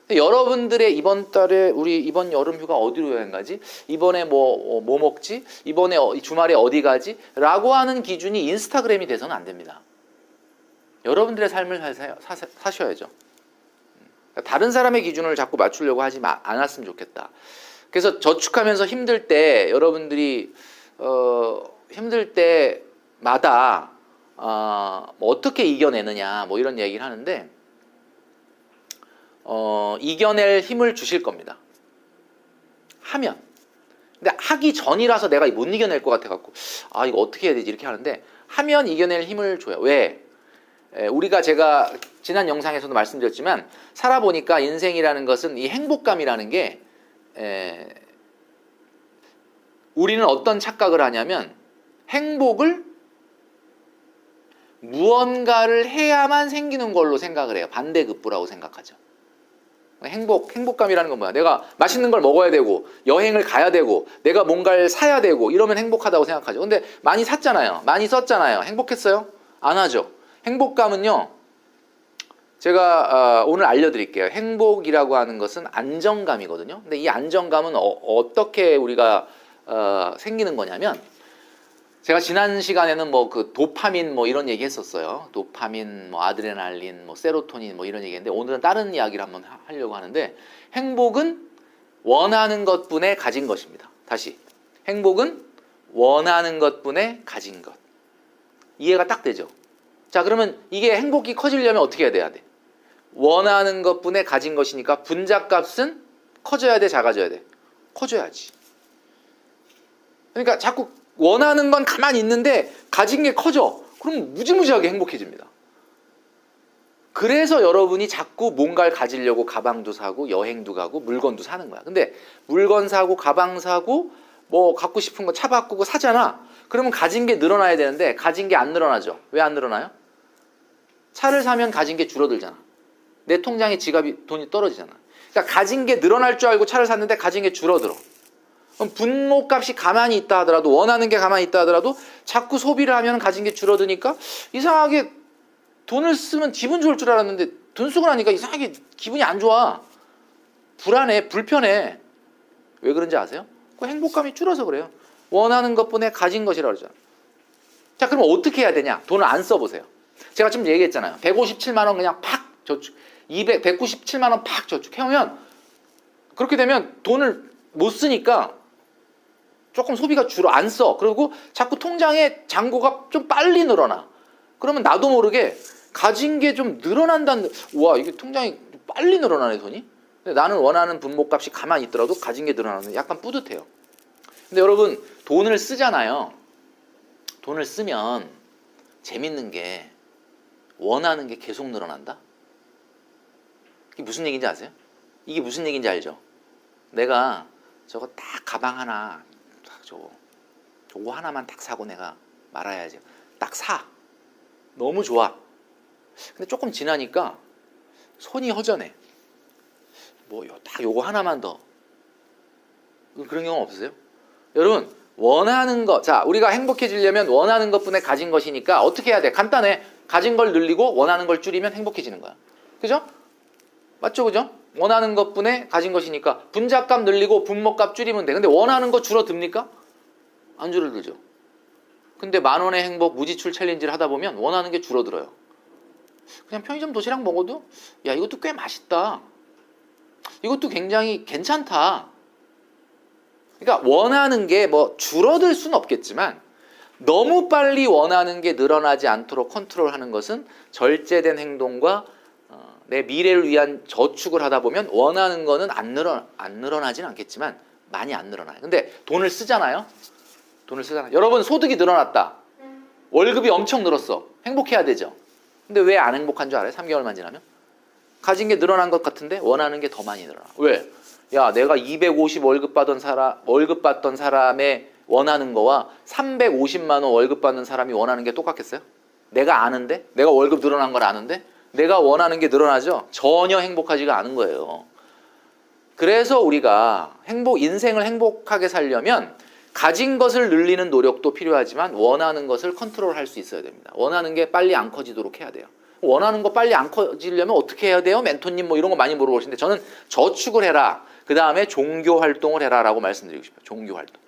여러분들의 이번 달에 우리 이번 여름 휴가 어디로 여행 가지? 이번에 뭐, 어, 뭐 먹지? 이번에 어, 주말에 어디 가지? 라고 하는 기준이 인스타그램이 돼서는 안 됩니다. 여러분들의 삶을 사세요, 사셔, 야죠 다른 사람의 기준을 자꾸 맞추려고 하지 않았으면 좋겠다. 그래서 저축하면서 힘들 때 여러분들이 어, 힘들 때마다 어, 뭐 어떻게 이겨내느냐 뭐 이런 얘기를 하는데 어, 이겨낼 힘을 주실 겁니다. 하면. 근데 하기 전이라서 내가 못 이겨낼 것 같아갖고, 아, 이거 어떻게 해야 되지? 이렇게 하는데, 하면 이겨낼 힘을 줘요. 왜? 에, 우리가 제가 지난 영상에서도 말씀드렸지만, 살아보니까 인생이라는 것은 이 행복감이라는 게, 에, 우리는 어떤 착각을 하냐면, 행복을 무언가를 해야만 생기는 걸로 생각을 해요. 반대급부라고 생각하죠. 행복, 행복감이라는 건 뭐야? 내가 맛있는 걸 먹어야 되고, 여행을 가야 되고, 내가 뭔가를 사야 되고, 이러면 행복하다고 생각하죠. 근데 많이 샀잖아요. 많이 썼잖아요. 행복했어요? 안 하죠. 행복감은요, 제가 어, 오늘 알려드릴게요. 행복이라고 하는 것은 안정감이거든요. 근데 이 안정감은 어, 떻게 우리가 어, 생기는 거냐면, 제가 지난 시간에는 뭐 그 도파민 뭐 이런 얘기 했었어요. 도파민, 뭐 아드레날린, 뭐 세로토닌 뭐 이런 얘기인데 오늘은 다른 이야기를 한번 하려고 하는데 행복은 원하는 것뿐에 가진 것입니다. 다시. 행복은 원하는 것뿐에 가진 것. 이해가 딱 되죠? 자, 그러면 이게 행복이 커지려면 어떻게 해야 돼야 돼? 원하는 것뿐에 가진 것이니까 분자값은 커져야 돼, 작아져야 돼? 커져야지. 그러니까 자꾸 원하는 건 가만히 있는데 가진 게 커져. 그럼 무지무지하게 행복해집니다. 그래서 여러분이 자꾸 뭔가를 가지려고 가방도 사고 여행도 가고 물건도 사는 거야. 근데 물건 사고 가방 사고 뭐 갖고 싶은 거 차 바꾸고 사잖아. 그러면 가진 게 늘어나야 되는데 가진 게 안 늘어나죠. 왜 안 늘어나요? 차를 사면 가진 게 줄어들잖아. 내 통장에 지갑이 돈이 떨어지잖아. 그러니까 가진 게 늘어날 줄 알고 차를 샀는데 가진 게 줄어들어. 그럼 분모 값이 가만히 있다 하더라도 원하는 게 가만히 있다 하더라도 자꾸 소비를 하면 가진 게 줄어드니까 이상하게 돈을 쓰면 기분 좋을 줄 알았는데 돈 쓰고 나니까 이상하게 기분이 안 좋아. 불안해, 불편해. 왜 그런지 아세요? 그 행복감이 줄어서 그래요. 원하는 것뿐에 가진 것이라 고 그러잖아. 자, 그럼 어떻게 해야 되냐? 돈을 안 써보세요. 제가 지금 얘기했잖아요. 157만 원 그냥 팍 저축, 200, 197만 원 팍 저축해오면 그렇게 되면 돈을 못 쓰니까 조금 소비가 줄어 안 써. 그리고 자꾸 통장에 잔고가 좀 빨리 늘어나. 그러면 나도 모르게 가진 게 좀 늘어난다는 와 이게 통장이 빨리 늘어나네 돈이. 근데 나는 원하는 분모값이 가만히 있더라도 가진 게 늘어나는 약간 뿌듯해요. 근데 여러분 돈을 쓰잖아요. 돈을 쓰면 재밌는 게 원하는 게 계속 늘어난다. 이게 무슨 얘기인지 아세요? 이게 무슨 얘기인지 알죠? 내가 저거 딱 가방 하나 저거 저거 하나만 딱 사고 내가 말아야지. 딱 사. 너무 좋아. 근데 조금 지나니까 손이 허전해. 뭐딱 요거 하나만 더 그런 경우 없으세요? 여러분 원하는 것, 자 우리가 행복해지려면 원하는 것분에 가진 것이니까 어떻게 해야 돼? 간단해. 가진 걸 늘리고 원하는 걸 줄이면 행복해지는 거야. 그죠? 맞죠, 그죠? 원하는 것분에 가진 것이니까 분자값 늘리고 분모값 줄이면 돼. 근데 원하는 거 줄어듭니까? 안 줄어들죠. 근데 만 원의 행복 무지출 챌린지를 하다 보면 원하는 게 줄어들어요. 그냥 편의점 도시락 먹어도 야 이것도 꽤 맛있다. 이것도 굉장히 괜찮다. 그러니까 원하는 게 뭐 줄어들 수는 없겠지만 너무 빨리 원하는 게 늘어나지 않도록 컨트롤하는 것은 절제된 행동과 어, 내 미래를 위한 저축을 하다 보면 원하는 거는 안 늘어 안 늘어나지는 않겠지만 많이 안 늘어나요. 근데 돈을 쓰잖아요. 돈을 쓰잖아요. 여러분 소득이 늘어났다. 월급이 엄청 늘었어. 행복해야 되죠. 근데 왜 안 행복한 줄 알아요? 3개월만 지나면 가진 게 늘어난 것 같은데 원하는 게 더 많이 늘어나. 왜? 야, 내가 250 월급 받던 사람 월급 받던 사람의 원하는 거와 350만 원 월급 받는 사람이 원하는 게 똑같겠어요? 내가 아는데? 내가 월급 늘어난 걸 아는데? 내가 원하는 게 늘어나죠? 전혀 행복하지가 않은 거예요. 그래서 우리가 행복, 인생을 행복하게 살려면 가진 것을 늘리는 노력도 필요하지만 원하는 것을 컨트롤할 수 있어야 됩니다. 원하는 게 빨리 안 커지도록 해야 돼요. 원하는 거 빨리 안 커지려면 어떻게 해야 돼요? 멘토님 뭐 이런 거 많이 물어보시는데 저는 저축을 해라. 그 다음에 종교 활동을 해라라고 말씀드리고 싶어요. 종교 활동.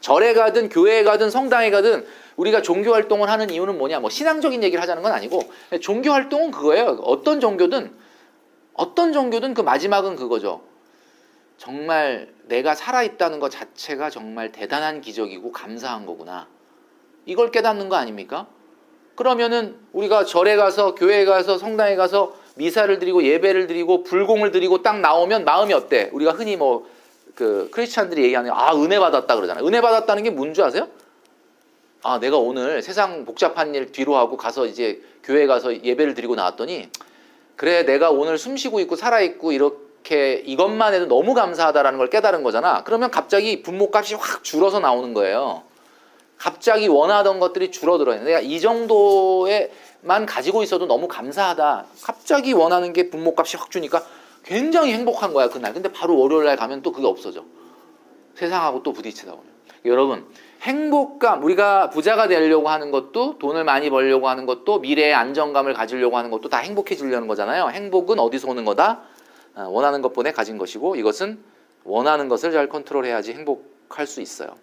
절에 가든 교회에 가든 성당에 가든 우리가 종교 활동을 하는 이유는 뭐냐? 뭐 신앙적인 얘기를 하자는 건 아니고 종교 활동은 그거예요. 어떤 종교든 어떤 종교든 그 마지막은 그거죠. 정말 내가 살아있다는 것 자체가 정말 대단한 기적이고 감사한 거구나. 이걸 깨닫는 거 아닙니까? 그러면은 우리가 절에 가서 교회에 가서 성당에 가서 미사를 드리고 예배를 드리고 불공을 드리고 딱 나오면 마음이 어때? 우리가 흔히 뭐 그 크리스찬들이 얘기하는 아 은혜 받았다 그러잖아요. 은혜 받았다는 게 뭔지 아세요? 아 내가 오늘 세상 복잡한 일 뒤로 하고 가서 이제 교회 가서 예배를 드리고 나왔더니 그래 내가 오늘 숨쉬고 있고 살아 있고 이렇게 이것만 해도 너무 감사하다라는 걸 깨달은 거잖아. 그러면 갑자기 분모값이 확 줄어서 나오는 거예요. 갑자기 원하던 것들이 줄어들어요. 내가 이 정도에만 가지고 있어도 너무 감사하다. 갑자기 원하는 게 분모값이 확 주니까 굉장히 행복한 거야 그날. 근데 바로 월요일 날 가면 또 그게 없어져. 세상하고 또 부딪히다 보면. 여러분 행복감 우리가 부자가 되려고 하는 것도 돈을 많이 벌려고 하는 것도 미래의 안정감을 가지려고 하는 것도 다 행복해지려는 거잖아요. 행복은 어디서 오는 거다? 어, 원하는 것보다 가진 것이고 이것은 원하는 것을 잘 컨트롤해야지 행복할 수 있어요.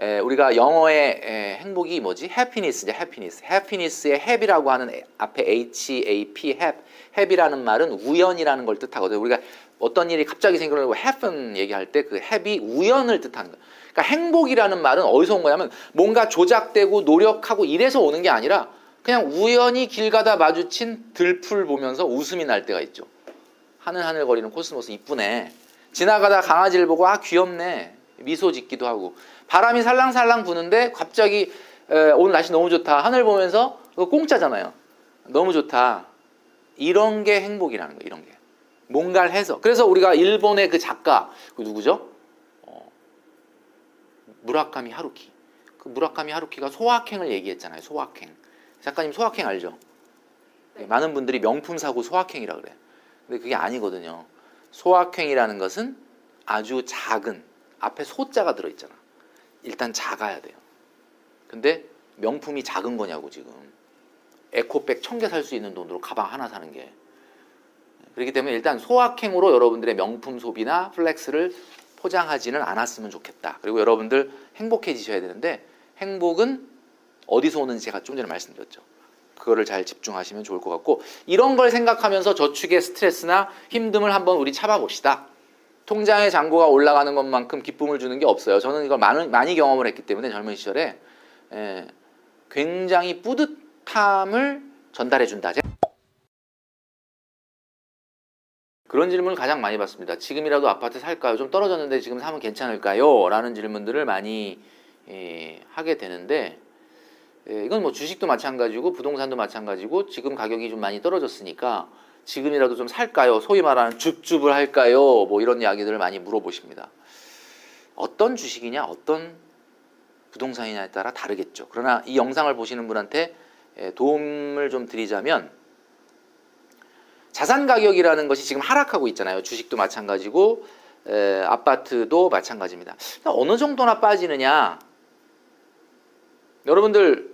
에, 우리가 영어의 에, 행복이 뭐지? happiness죠, happiness. happiness의 happy라고 하는 앞에 H-A-P, hap, happy라는 말은 우연이라는 걸 뜻하거든요. 우리가 어떤 일이 갑자기 생겨나고 happen 얘기할 때 그 happy 우연을 뜻하는 거예요. 그러니까 행복이라는 말은 어디서 온 거냐면 뭔가 조작되고 노력하고 이래서 오는 게 아니라 그냥 우연히 길 가다 마주친 들풀 보면서 웃음이 날 때가 있죠. 하늘하늘 거리는 코스모스 이쁘네. 지나가다 강아지를 보고 아 귀엽네. 미소 짓기도 하고. 바람이 살랑살랑 부는데 갑자기 에, 오늘 날씨 너무 좋다. 하늘 보면서 그거 공짜잖아요. 너무 좋다. 이런 게 행복이라는 거예요 이런 게. 뭔가를 해서. 그래서 우리가 일본의 그 작가 그 누구죠? 어, 무라카미 하루키. 그 무라카미 하루키가 소확행을 얘기했잖아요 소확행 작가님 소확행 알죠 네. 많은 분들이 명품 사고 소확행이라 그래 근데 그게 아니거든요 소확행이라는 것은 아주 작은 앞에 소자가 들어 있잖아. 일단 작아야 돼요. 근데 명품이 작은 거냐고 지금. 에코백 천 개 살 수 있는 돈으로 가방 하나 사는 게. 그렇기 때문에 일단 소확행으로 여러분들의 명품 소비나 flex를 포장하지는 않았으면 좋겠다. 그리고 여러분들 행복해지셔야 되는데 행복은 어디서 오는지 제가 좀 전에 말씀드렸죠. 그거를 잘 집중하시면 좋을 것 같고 이런 걸 생각하면서 저축의 스트레스나 힘듦을 한번 우리 참아봅시다. 통장의 잔고가 올라가는 것만큼 기쁨을 주는 게 없어요. 저는 이걸 많이, 많이 경험을 했기 때문에 젊은 시절에 예, 굉장히 뿌듯함을 전달해 준다. 그런 질문을 가장 많이 받습니다. 지금이라도 아파트 살까요? 좀 떨어졌는데 지금 사면 괜찮을까요? 라는 질문들을 많이 예, 하게 되는데 예, 이건 뭐 주식도 마찬가지고 부동산도 마찬가지고 지금 가격이 좀 많이 떨어졌으니까 지금이라도 좀 살까요? 소위 말하는 줍줍을 할까요? 뭐 이런 이야기들을 많이 물어보십니다. 어떤 주식이냐, 어떤 부동산이냐에 따라 다르겠죠. 그러나 이 영상을 보시는 분한테 예, 도움을 좀 드리자면 자산 가격이라는 것이 지금 하락하고 있잖아요. 주식도 마찬가지고 에, 아파트도 마찬가지입니다. 어느 정도나 빠지느냐? 여러분들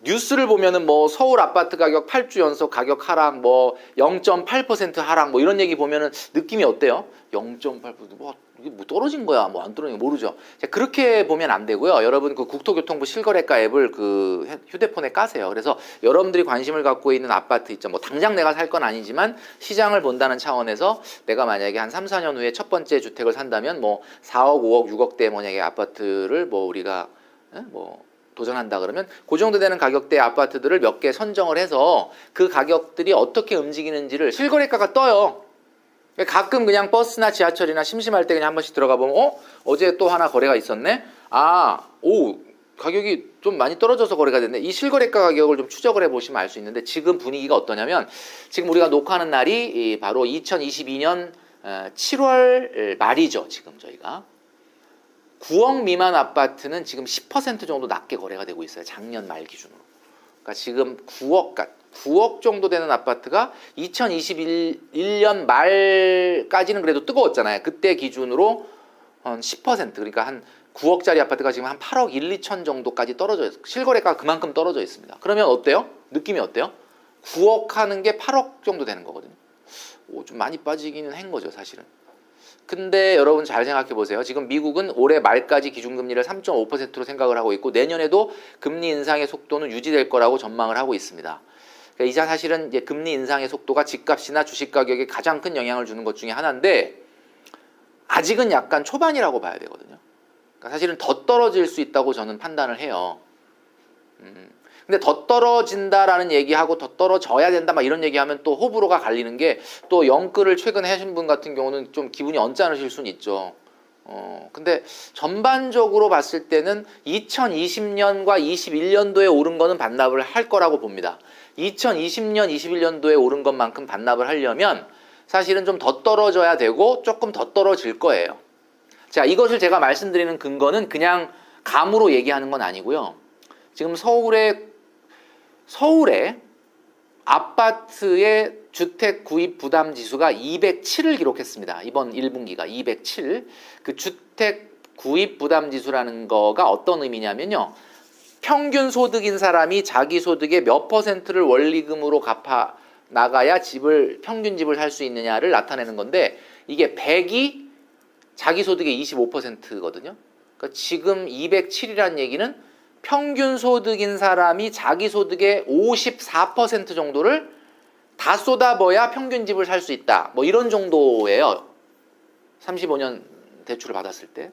뉴스를 보면은 뭐 서울 아파트 가격 8주 연속 가격 하락, 뭐 0.8% 하락, 뭐 이런 얘기 보면은 느낌이 어때요? 0.8%뭐 이게 뭐 떨어진 거야, 뭐 안 떨어진 거 모르죠. 자, 그렇게 보면 안 되고요. 여러분 그 국토교통부 실거래가 앱을 그 휴대폰에 까세요. 그래서 여러분들이 관심을 갖고 있는 아파트 있죠. 뭐 당장 내가 살 건 아니지만 시장을 본다는 차원에서 내가 만약에 한 3, 4년 후에 첫 번째 주택을 산다면 뭐 4억, 5억, 6억대 만약에 아파트를 뭐 우리가 뭐 도전한다 그러면 그 정도 되는 가격대 아파트들을 몇 개 선정을 해서 그 가격들이 어떻게 움직이는지를 실거래가가 떠요. 가끔 그냥 버스나 지하철이나 심심할 때 그냥 한 번씩 들어가 보면 어 어제 또 하나 거래가 있었네. 아 오 가격이 좀 많이 떨어져서 거래가 됐네. 이 실거래가 가격을 좀 추적을 해보시면 알 수 있는데 지금 분위기가 어떠냐면 지금 우리가 녹화하는 날이 바로 2022년 7월 말이죠. 지금 저희가 9억 미만 아파트는 지금 10% 정도 낮게 거래가 되고 있어요. 작년 말 기준으로. 그러니까 지금 9억, 9억 정도 되는 아파트가 2021년 말까지는 그래도 뜨거웠잖아요. 그때 기준으로 한 10% 그러니까 한 9억짜리 아파트가 지금 한 8억 1, 2천 정도까지 떨어져 있어요. 실거래가가 그만큼 떨어져 있습니다. 그러면 어때요? 느낌이 어때요? 9억 하는 게 8억 정도 되는 거거든요. 오, 좀 많이 빠지기는 한 거죠, 사실은. 근데 여러분 잘 생각해 보세요. 지금 미국은 올해 말까지 기준금리를 3.5%로 생각을 하고 있고 내년에도 금리 인상의 속도는 유지될 거라고 전망을 하고 있습니다. 그러니까 이자 사실은 이제 금리 인상의 속도가 집값이나 주식 가격에 가장 큰 영향을 주는 것 중에 하나인데 아직은 약간 초반이라고 봐야 되거든요. 그러니까 사실은 더 떨어질 수 있다고 저는 판단을 해요. 음. 근데 더 떨어진다라는 얘기하고 더 떨어져야 된다 막 이런 얘기하면 또 호불호가 갈리는 게 또 영끌을 최근에 하신 분 같은 경우는 좀 기분이 언짢으실 수는 있죠. 어, 근데 전반적으로 봤을 때는 2020년과 21년도에 오른 거는 반납을 할 거라고 봅니다. 2020년, 21년도에 오른 것만큼 반납을 하려면 사실은 좀 더 떨어져야 되고 조금 더 떨어질 거예요. 자, 이것을 제가 말씀드리는 근거는 그냥 감으로 얘기하는 건 아니고요. 지금 서울의 서울에 아파트의 주택 구입 부담 지수가 207을 기록했습니다. 이번 1분기가 207. 그 주택 구입 부담 지수라는 거가 어떤 의미냐면요. 평균 소득인 사람이 자기 소득의 몇 퍼센트를 원리금으로 갚아 나가야 집을 평균 집을 살 수 있느냐를 나타내는 건데 이게 100이 자기 소득의 25%거든요. 그러니까 지금 207이라는 얘기는 평균 소득인 사람이 자기 소득의 54% 정도를 다 쏟아버야 평균 집을 살 수 있다. 뭐 이런 정도예요. 35년 대출을 받았을 때.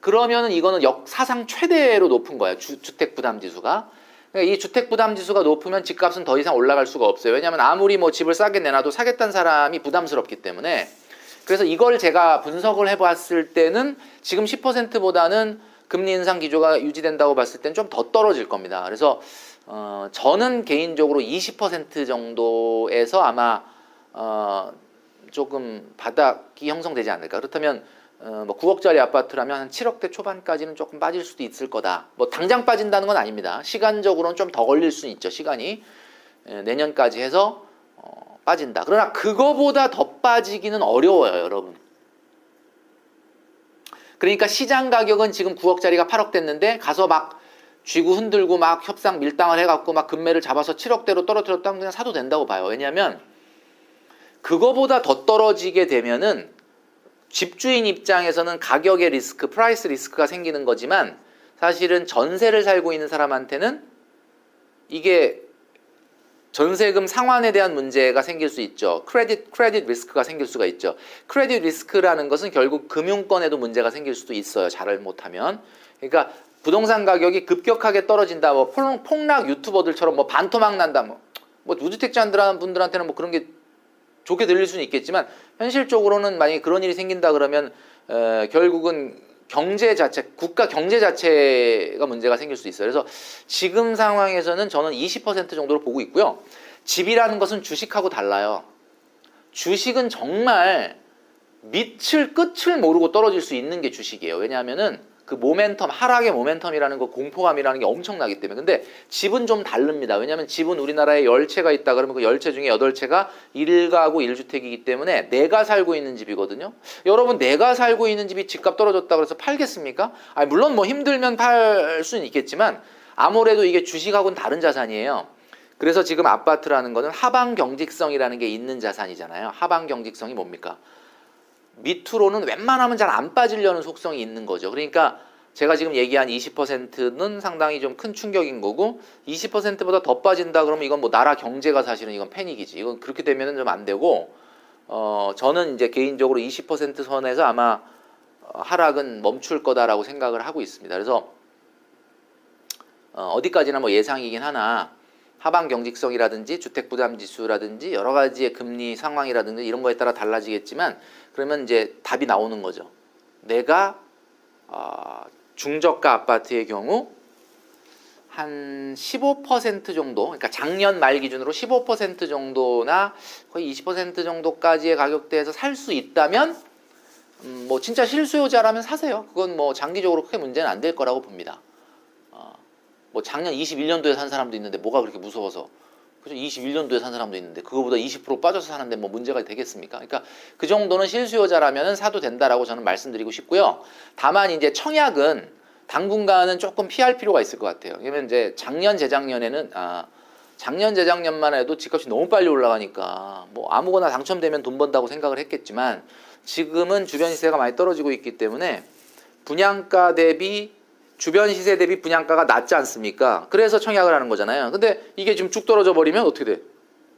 그러면 이거는 역사상 최대로 높은 거예요. 주, 주택 부담 지수가. 그러니까 이 주택 부담 지수가 높으면 집값은 더 이상 올라갈 수가 없어요. 왜냐하면 아무리 뭐 집을 싸게 내놔도 사겠다는 사람이 부담스럽기 때문에. 그래서 이걸 제가 분석을 해봤을 때는 지금 10%보다는 금리 인상 기조가 유지된다고 봤을 땐 좀 더 떨어질 겁니다. 그래서 어, 저는 개인적으로 20% 정도에서 아마 어, 조금 바닥이 형성되지 않을까. 그렇다면 어, 뭐 9억짜리 아파트라면 한 7억대 초반까지는 조금 빠질 수도 있을 거다. 뭐 당장 빠진다는 건 아닙니다. 시간적으로는 좀 더 걸릴 수는 있죠. 시간이 에, 내년까지 해서 어, 빠진다. 그러나 그거보다 더 빠지기는 어려워요, 여러분. 그러니까 시장 가격은 지금 9억짜리가 8억 됐는데 가서 막 쥐고 흔들고 막 협상 밀당을 해갖고 막 급매를 잡아서 7억대로 떨어뜨렸다면 그냥 사도 된다고 봐요. 왜냐하면 그거보다 더 떨어지게 되면은 집주인 입장에서는 가격의 리스크, price risk가 생기는 거지만 사실은 전세를 살고 있는 사람한테는 이게 전세금 상환에 대한 문제가 생길 수 있죠. credit credit risk가 생길 수가 있죠. 크레딧 리스크라는 것은 결국 금융권에도 문제가 생길 수도 있어요. 잘을 못하면. 그러니까 부동산 가격이 급격하게 떨어진다. 뭐 폭락 유튜버들처럼 뭐 반토막 난다. 뭐, 뭐 무주택자 분들한테는 뭐 그런 게 좋게 들릴 수는 있겠지만 현실적으로는 만약에 그런 일이 생긴다 그러면 에, 결국은 경제 자체, 국가 경제 자체가 문제가 생길 수 있어요. 그래서 지금 상황에서는 저는 20% 정도로 보고 있고요. 집이라는 것은 주식하고 달라요. 주식은 정말 밑을 끝을 모르고 떨어질 수 있는 게 주식이에요. 왜냐하면은 그 모멘텀 하락의 모멘텀이라는 거 공포감이라는 게 엄청나기 때문에 근데 집은 좀 다릅니다. 왜냐하면 집은 우리나라에 열 채가 있다 그러면 그 열채 중에 여덟 채가 일가구 일주택이기 때문에 내가 살고 있는 집이거든요. 여러분 내가 살고 있는 집이 집값 떨어졌다 그래서 팔겠습니까? 아니, 물론 뭐 힘들면 팔 수는 있겠지만 아무래도 이게 주식하고는 다른 자산이에요. 그래서 지금 아파트라는 거는 하방 경직성이라는 게 있는 자산이잖아요. 하방 경직성이 뭡니까? 밑으로는 웬만하면 잘 안 빠지려는 속성이 있는 거죠. 그러니까 제가 지금 얘기한 20%는 상당히 좀 큰 충격인 거고 20%보다 더 빠진다 그러면 이건 뭐 나라 경제가 사실은 이건 패닉이지. 이건 그렇게 되면은 좀 안 되고 어 저는 이제 개인적으로 20% 선에서 아마 하락은 멈출 거다라고 생각을 하고 있습니다. 그래서 어 어디까지나 뭐 예상이긴 하나 하방 경직성이라든지 주택 부담 지수라든지 여러 가지의 금리 상황이라든지 이런 거에 따라 달라지겠지만 그러면 이제 답이 나오는 거죠. 내가 어, 중저가 아파트의 경우 한 15% 정도, 그러니까 작년 말 기준으로 15% 정도나 거의 20% 정도까지의 가격대에서 살 수 있다면 음, 뭐 진짜 실수요자라면 사세요. 그건 뭐 장기적으로 크게 문제는 안 될 거라고 봅니다. 어, 뭐 작년 21년도에 산 사람도 있는데 뭐가 그렇게 무서워서 그죠? 21년도에 산 사람도 있는데 그거보다 20% 빠져서 사는데 뭐 문제가 되겠습니까? 그러니까 그 정도는 실수요자라면 사도 된다라고 저는 말씀드리고 싶고요. 다만 이제 청약은 당분간은 조금 피할 필요가 있을 것 같아요. 왜냐면 이제 작년 재작년에는 아 작년 재작년만 해도 집값이 너무 빨리 올라가니까 뭐 아무거나 당첨되면 돈 번다고 생각을 했겠지만 지금은 주변 시세가 많이 떨어지고 있기 때문에 분양가 대비 주변 시세 대비 분양가가 낮지 않습니까? 그래서 청약을 하는 거잖아요. 근데 이게 지금 쭉 떨어져 버리면 어떻게 돼?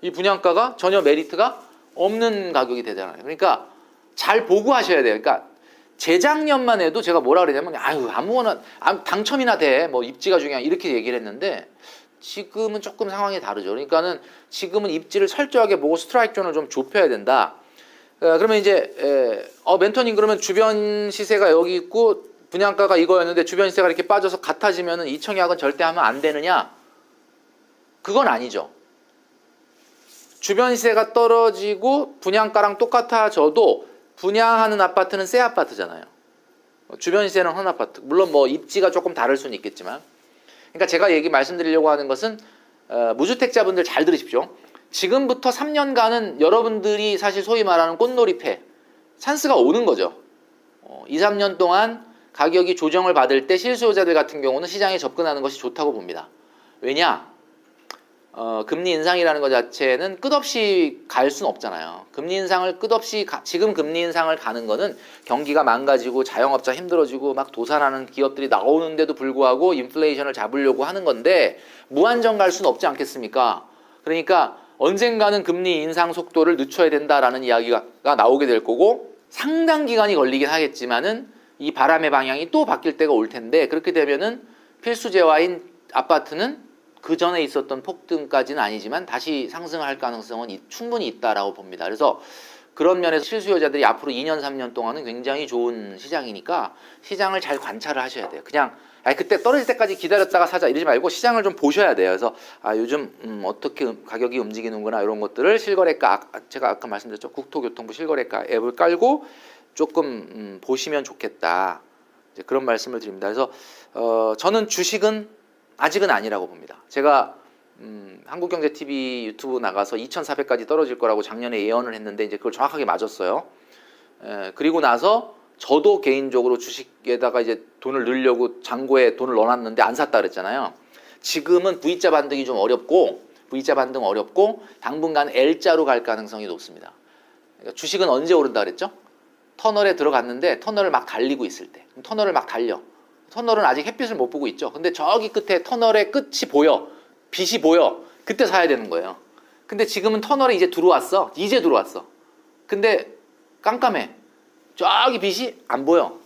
이 분양가가 전혀 메리트가 없는 가격이 되잖아요. 그러니까 잘 보고 하셔야 돼요. 그러니까 재작년만 해도 제가 뭐라 그러냐면 아유 아무거나 당첨이나 돼. 뭐 입지가 중요한 이렇게 얘기를 했는데 지금은 조금 상황이 다르죠. 그러니까는 지금은 입지를 철저하게 보고 스트라이크 존을 좀 좁혀야 된다. 어, 그러면 이제 어 멘토님 그러면 주변 시세가 여기 있고 분양가가 이거였는데 주변 시세가 이렇게 빠져서 같아지면은 이 청약은 절대 하면 안 되느냐? 그건 아니죠. 주변 시세가 떨어지고 분양가랑 똑같아져도 분양하는 아파트는 새 아파트잖아요. 주변 시세는 헌 아파트. 물론 뭐 입지가 조금 다를 수는 있겠지만. 그러니까 제가 얘기 말씀드리려고 하는 것은 어, 무주택자분들 잘 들으십시오. 지금부터 3년간은 여러분들이 사실 소위 말하는 꽃놀이패 찬스가 오는 거죠. 어, 2, 3년 동안 가격이 조정을 받을 때 실수요자들 같은 경우는 시장에 접근하는 것이 좋다고 봅니다. 왜냐? 어, 금리 인상이라는 것 자체는 끝없이 갈 수는 없잖아요. 금리 인상을 끝없이 가, 지금 금리 인상을 가는 거는 경기가 망가지고 자영업자 힘들어지고 막 도산하는 기업들이 나오는데도 불구하고 인플레이션을 잡으려고 하는 건데 무한정 갈 수는 없지 않겠습니까? 그러니까 언젠가는 금리 인상 속도를 늦춰야 된다라는 이야기가 나오게 될 거고 상당 기간이 걸리긴 하겠지만은 이 바람의 방향이 또 바뀔 때가 올 텐데 그렇게 되면은 필수재화인 아파트는 그 전에 있었던 폭등까지는 아니지만 다시 상승할 가능성은 충분히 있다라고 봅니다. 그래서 그런 면에서 실수요자들이 앞으로 2년, 3년 동안은 굉장히 좋은 시장이니까 시장을 잘 관찰을 하셔야 돼요. 그냥 아니 그때 떨어질 때까지 기다렸다가 사자 이러지 말고 시장을 좀 보셔야 돼요. 그래서 아 요즘 음, 어떻게 가격이 움직이는구나 이런 것들을 실거래가 제가 아까 말씀드렸죠 국토교통부 실거래가 앱을 깔고 조금 음, 보시면 좋겠다. 그런 말씀을 드립니다. 그래서 어, 저는 주식은 아직은 아니라고 봅니다. 제가 음, 한국경제TV 유튜브 나가서 2,400까지 떨어질 거라고 작년에 예언을 했는데 이제 그걸 정확하게 맞았어요. 에, 그리고 나서 저도 개인적으로 주식에다가 이제 돈을 넣으려고 잔고에 돈을 넣어놨는데 안 샀다 그랬잖아요. 지금은 V자 반등이 좀 어렵고 V자 반등 어렵고 당분간 L자로 갈 가능성이 높습니다. 그러니까 주식은 언제 오른다 그랬죠? 터널에 들어갔는데 터널을 막 달리고 있을 때. 터널을 막 달려. 터널은 아직 햇빛을 못 보고 있죠. 근데 저기 끝에 터널의 끝이 보여. 빛이 보여. 그때 사야 되는 거예요. 근데 지금은 터널에 이제 들어왔어. 이제 들어왔어. 근데 깜깜해. 저기 빛이 안 보여.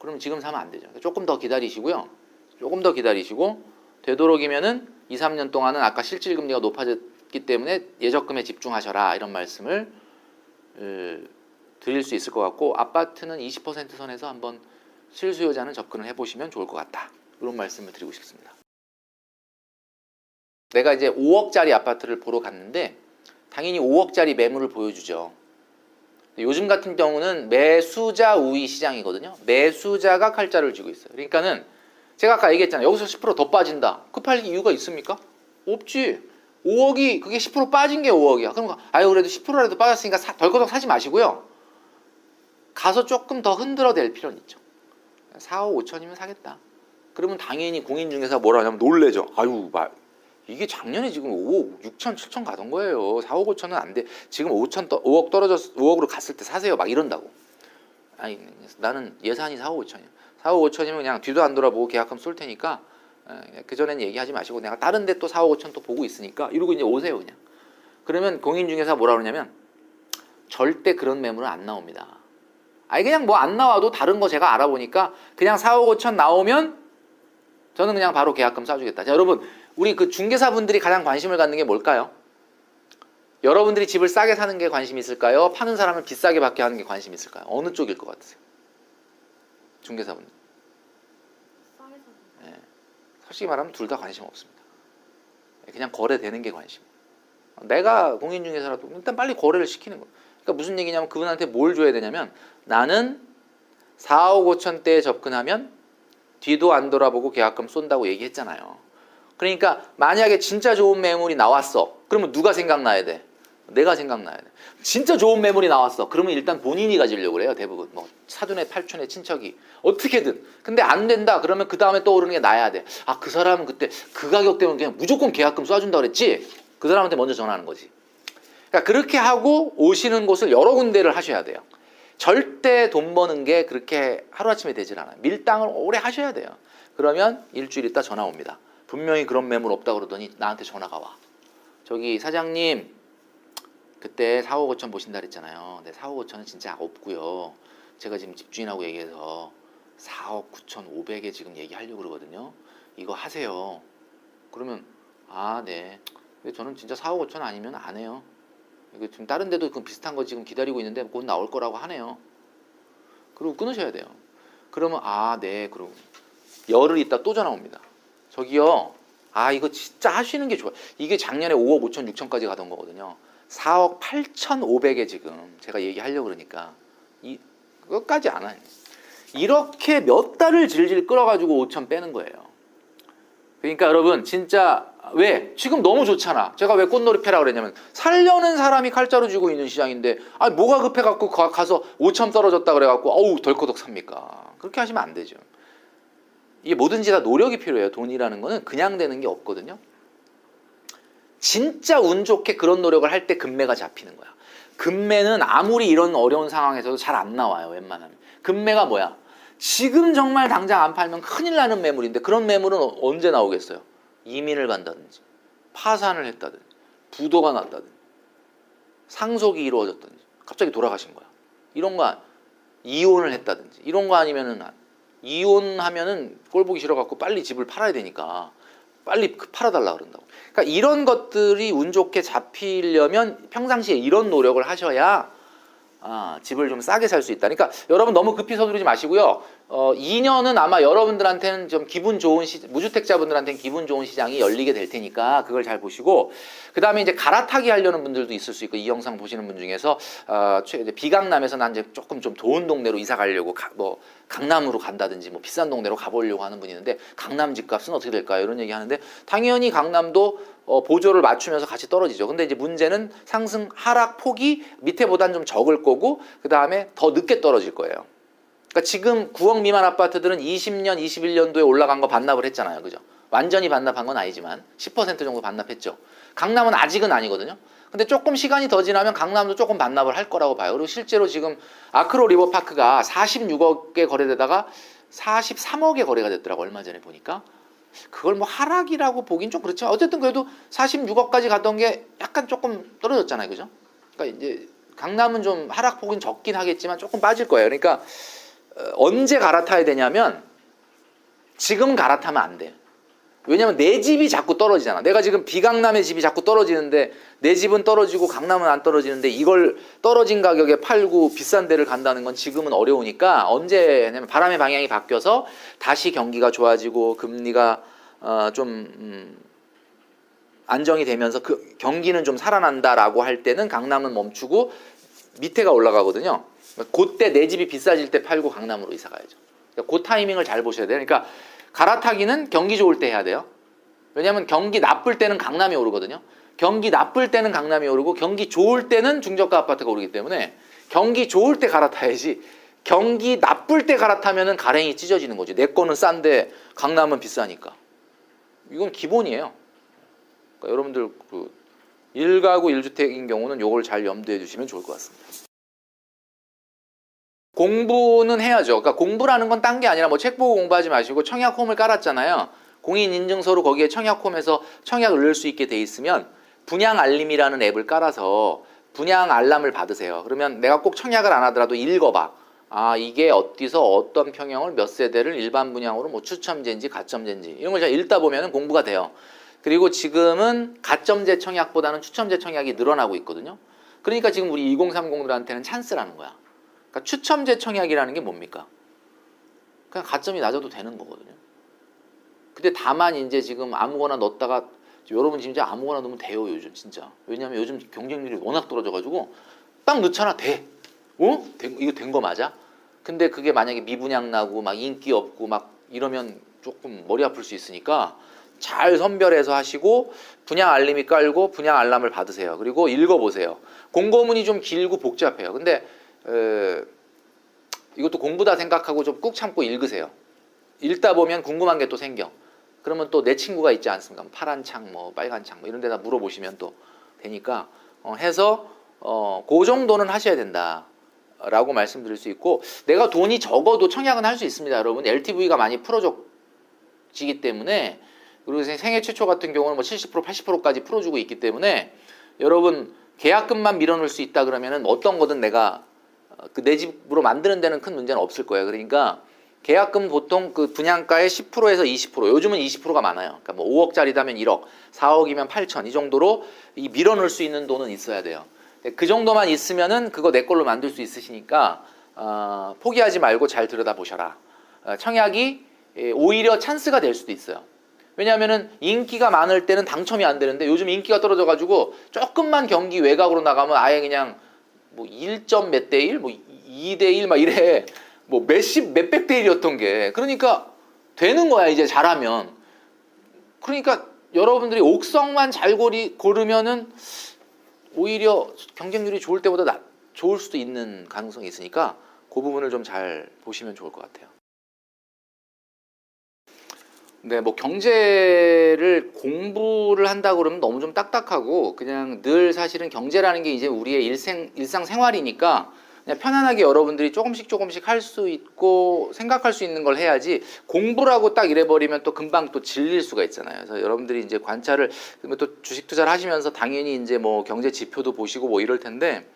그럼 지금 사면 안 되죠. 조금 더 기다리시고요. 조금 더 기다리시고 되도록이면은 2, 3년 동안은 아까 실질 금리가 높아졌기 때문에 예적금에 집중하셔라. 이런 말씀을 드릴 수 있을 것 같고 아파트는 20% 선에서 한번 실수요자는 접근을 해보시면 좋을 것 같다. 이런 말씀을 드리고 싶습니다. 내가 이제 5억짜리 아파트를 보러 갔는데 당연히 5억짜리 매물을 보여주죠. 요즘 같은 경우는 매수자 우위 시장이거든요. 매수자가 칼자를 쥐고 있어요. 그러니까는 제가 아까 얘기했잖아요. 여기서 10%더 빠진다. 급할 이유가 있습니까? 없지. 5억이 그게 10% 빠진 게 5억이야. 그럼 아유 그래도 10%라도 빠졌으니까 사, 덜커덕 사지 마시고요. 가서 조금 더 흔들어 댈 필요는 있죠. 4억 5천이면 사겠다. 그러면 당연히 공인중개사 뭐라 하냐면 놀래죠. 아유 말 이게 작년에 지금 5억 6천 7천 가던 거예요. 4억 5천은 안 돼. 지금 5천 5억 떨어졌 5억으로 갔을 때 사세요. 막 이런다고. 아니 나는 예산이 4억 5천이야. 4억 5천이면 그냥 뒤도 안 돌아보고 계약금 쏠 테니까 그 전에는 얘기하지 마시고 내가 다른 데 또 4억 5천 또 보고 있으니까 이러고 이제 오세요 그냥. 그러면 공인중개사 뭐라 그러냐면 절대 그런 매물은 안 나옵니다. 아니 그냥 뭐 안 나와도 다른 거 제가 알아보니까 그냥 4억 5천 나오면 저는 그냥 바로 계약금 쏴주겠다. 자 여러분 우리 그 중개사분들이 가장 관심을 갖는 게 뭘까요? 여러분들이 집을 싸게 사는 게 관심 있을까요? 파는 사람을 비싸게 받게 하는 게 관심 있을까요? 어느 쪽일 것 같으세요? 중개사분들. 네. 솔직히 말하면 둘 다 관심 없습니다. 그냥 거래되는 게 관심. 내가 공인 중개사라도 일단 빨리 거래를 시키는 거예요. 그러니까 무슨 얘기냐면 그분한테 뭘 줘야 되냐면 나는 4억 5천 대에 접근하면 뒤도 안 돌아보고 계약금 쏜다고 얘기했잖아요. 그러니까 만약에 진짜 좋은 매물이 나왔어. 그러면 누가 생각나야 돼? 내가 생각나야 돼. 진짜 좋은 매물이 나왔어. 그러면 일단 본인이 가지려고 그래요. 대부분. 뭐 사돈의 팔촌의 친척이 어떻게든. 근데 안 된다. 그러면 그 다음에 떠오르는 게 나야 돼. 아, 그 사람은 그때 그 가격 때문에 그냥 무조건 계약금 쏴준다 그랬지. 그 사람한테 먼저 전화하는 거지. 그러니까 그렇게 하고 오시는 곳을 여러 군데를 하셔야 돼요. 절대 돈 버는 게 그렇게 하루아침에 되질 않아요. 밀당을 오래 하셔야 돼요. 그러면 일주일 있다 전화 옵니다. 분명히 그런 매물 없다 그러더니 나한테 전화가 와. 저기 사장님 그때 4억 5천 보신다 그랬잖아요. 근데 4억 5천은 진짜 없고요. 제가 지금 집주인하고 얘기해서 4억 9천 5백에 지금 얘기하려고 그러거든요. 이거 하세요. 그러면 아 네. 근데 저는 진짜 4억 5천 아니면 안 해요. 이거 지금 다른 데도 그 비슷한 거 지금 기다리고 있는데 곧 나올 거라고 하네요. 그리고 끊으셔야 돼요. 그러면 아 네. 그러고 열흘 있다 또 전화 옵니다. 저기요. 아 이거 진짜 하시는 게 좋아요. 이게 작년에 5억 5천 6천까지 가던 거거든요. 4억 8천 5백에 지금 제가 얘기하려고 그러니까 이 끝까지 안 하요. 이렇게 몇 달을 질질 끌어가지고 5천 빼는 거예요. 그러니까 여러분 진짜 왜 지금 너무 좋잖아. 제가 왜 꽃놀이 패라 그랬냐면 살려는 사람이 칼자루 쥐고 있는 시장인데 아 뭐가 급해 갖고 가서 5천 떨어졌다 그래 갖고 어우 덜커덕 삽니까? 그렇게 하시면 안 되죠. 이게 뭐든지 다 노력이 필요해요. 돈이라는 거는 그냥 되는 게 없거든요. 진짜 운 좋게 그런 노력을 할 때 금매가 잡히는 거야. 금매는 아무리 이런 어려운 상황에서도 잘 안 나와요. 웬만하면. 금매가 뭐야? 지금 정말 당장 안 팔면 큰일 나는 매물인데 그런 매물은 언제 나오겠어요? 이민을 간다든지 파산을 했다든지 부도가 났다든지 상속이 이루어졌든지 갑자기 돌아가신 거야. 이런 거 이혼을 했다든지 이런 거 아니면은 이혼하면은 꼴 보기 싫어 갖고 빨리 집을 팔아야 되니까 빨리 그 팔아달라 그런다고. 그러니까 이런 것들이 운 좋게 잡히려면 평상시에 이런 노력을 하셔야 아, 집을 좀 싸게 살 수 있다. 그러니까 여러분 너무 급히 서두르지 마시고요. 어, 2년은 아마 여러분들한테는 좀 기분 좋은 시, 무주택자분들한테는 기분 좋은 시장이 열리게 될 테니까 그걸 잘 보시고 그 다음에 이제 갈아타기 하려는 분들도 있을 수 있고 이 영상 보시는 분 중에서 어, 비강남에서 난 이제 조금 좀 좋은 동네로 이사 가려고 가, 뭐 강남으로 간다든지 뭐 비싼 동네로 가보려고 하는 분이 있는데 강남 집값은 어떻게 될까요? 이런 얘기 하는데 당연히 강남도 어, 보조를 맞추면서 같이 떨어지죠. 근데 이제 문제는 상승 하락 폭이 밑에보단 좀 적을 거고 그 다음에 더 늦게 떨어질 거예요. 그러니까 지금 9억 미만 아파트들은 20년, 21년도에 올라간 거 반납을 했잖아요. 그죠? 완전히 반납한 건 아니지만 10% 정도 반납했죠. 강남은 아직은 아니거든요. 근데 조금 시간이 더 지나면 강남도 조금 반납을 할 거라고 봐요. 그리고 실제로 지금 아크로 리버파크가 46억에 거래되다가 43억에 거래가 됐더라고 얼마 전에 보니까 그걸 뭐 하락이라고 보긴 좀 그렇지만 어쨌든 그래도 46억까지 갔던 게 약간 조금 떨어졌잖아요. 그죠? 그러니까 이제 강남은 좀 하락폭은 적긴 하겠지만 조금 빠질 거예요. 그러니까 어, 언제 갈아타야 되냐면 지금 갈아타면 안 돼요. 왜냐면 내 집이 자꾸 떨어지잖아. 내가 지금 비강남의 집이 자꾸 떨어지는데 내 집은 떨어지고 강남은 안 떨어지는데 이걸 떨어진 가격에 팔고 비싼 데를 간다는 건 지금은 어려우니까 언제 하냐면 바람의 방향이 바뀌어서 다시 경기가 좋아지고 금리가 어 좀 음, 안정이 되면서 그 경기는 좀 살아난다라고 할 때는 강남은 멈추고 밑에가 올라가거든요. 그때 내 집이 비싸질 때 팔고 강남으로 이사 가야죠. 그러니까 그 타이밍을 잘 보셔야 돼요. 그러니까 갈아타기는 경기 좋을 때 해야 돼요. 왜냐하면 경기 나쁠 때는 강남이 오르거든요. 경기 나쁠 때는 강남이 오르고 경기 좋을 때는 중저가 아파트가 오르기 때문에 경기 좋을 때 갈아타야지 경기 나쁠 때 갈아타면은 가랭이 찢어지는 거지. 내 거는 싼데 강남은 비싸니까. 이건 기본이에요. 그러니까 여러분들 그 1가구 1주택인 경우는 이걸 잘 염두해 주시면 좋을 것 같습니다. 공부는 해야죠. 그러니까 공부라는 건 딴 게 아니라 뭐 책 보고 공부하지 마시고 청약홈을 깔았잖아요. 공인인증서로 거기에 청약홈에서 청약을 넣을 수 있게 돼 있으면 분양 알림이라는 앱을 깔아서 분양 알람을 받으세요. 그러면 내가 꼭 청약을 안 하더라도 읽어봐. 아 이게 어디서 어떤 평형을 몇 세대를 일반 분양으로 뭐 추첨제인지 가점제인지 이런 걸잘 읽다 보면 공부가 돼요. 그리고 지금은 가점제 청약보다는 추첨제 청약이 늘어나고 있거든요. 그러니까 지금 우리 2030들한테는 찬스라는 거야. 그러니까 추첨제 청약이라는 게 뭡니까? 그냥 가점이 낮아도 되는 거거든요. 근데 다만 이제 지금 아무거나 넣었다가 여러분 진짜 아무거나 넣으면 돼요 요즘 진짜. 왜냐하면 요즘 경쟁률이 워낙 떨어져가지고 딱 넣잖아 돼. 어? 된, 이거 된 거 맞아? 근데 그게 만약에 미분양 나고 막 인기 없고 막 이러면 조금 머리 아플 수 있으니까 잘 선별해서 하시고 분양 알림이 깔고 분양 알람을 받으세요. 그리고 읽어보세요. 공고문이 좀 길고 복잡해요. 근데 에, 이것도 공부다 생각하고 좀 꾹 참고 읽으세요. 읽다 보면 궁금한 게 또 생겨. 그러면 또 내 친구가 있지 않습니까? 파란 창, 뭐 빨간 창, 뭐 이런 데다 물어보시면 또 되니까 어, 해서 어, 그 정도는 하셔야 된다. 라고 말씀드릴 수 있고 내가 돈이 적어도 청약은 할 수 있습니다 여러분 LTV가 많이 풀어지기 때문에 그리고 생애 최초 같은 경우는 뭐 70% 80%까지 풀어주고 있기 때문에 여러분 계약금만 밀어넣을 수 있다 그러면은 어떤 거든 내가 그 내 집으로 만드는 데는 큰 문제는 없을 거예요 그러니까 계약금 보통 그 분양가의 10%에서 20% 요즘은 20%가 많아요 그러니까 뭐 5억짜리다면 1억 4억이면 8천 이 정도로 이 밀어넣을 수 있는 돈은 있어야 돼요 그 정도만 있으면은 그거 내 걸로 만들 수 있으시니까 어, 포기하지 말고 잘 들여다 보셔라. 어, 청약이 예, 오히려 찬스가 될 수도 있어요. 왜냐하면은 인기가 많을 때는 당첨이 안 되는데 요즘 인기가 떨어져가지고 조금만 경기 외곽으로 나가면 아예 그냥 뭐 1점 몇 대 1, 뭐 2 대 1 막 이래. 뭐 몇십 몇백 대 1이었던 게. 그러니까 되는 거야 이제 잘하면. 그러니까 여러분들이 옥성만 잘 고리, 고르면은 오히려 경쟁률이 좋을 때보다 나, 좋을 수도 있는 가능성이 있으니까 그 부분을 좀 잘 보시면 좋을 것 같아요. 네, 뭐 경제를 공부를 한다 그러면 너무 좀 딱딱하고 그냥 늘 사실은 경제라는 게 이제 우리의 일생 일상 생활이니까 그냥 편안하게 여러분들이 조금씩 조금씩 할 수 있고 생각할 수 있는 걸 해야지 공부라고 딱 이래버리면 또 금방 또 질릴 수가 있잖아요. 그래서 여러분들이 이제 관찰을 또 주식 투자를 하시면서 당연히 이제 뭐 경제 지표도 보시고 뭐 이럴 텐데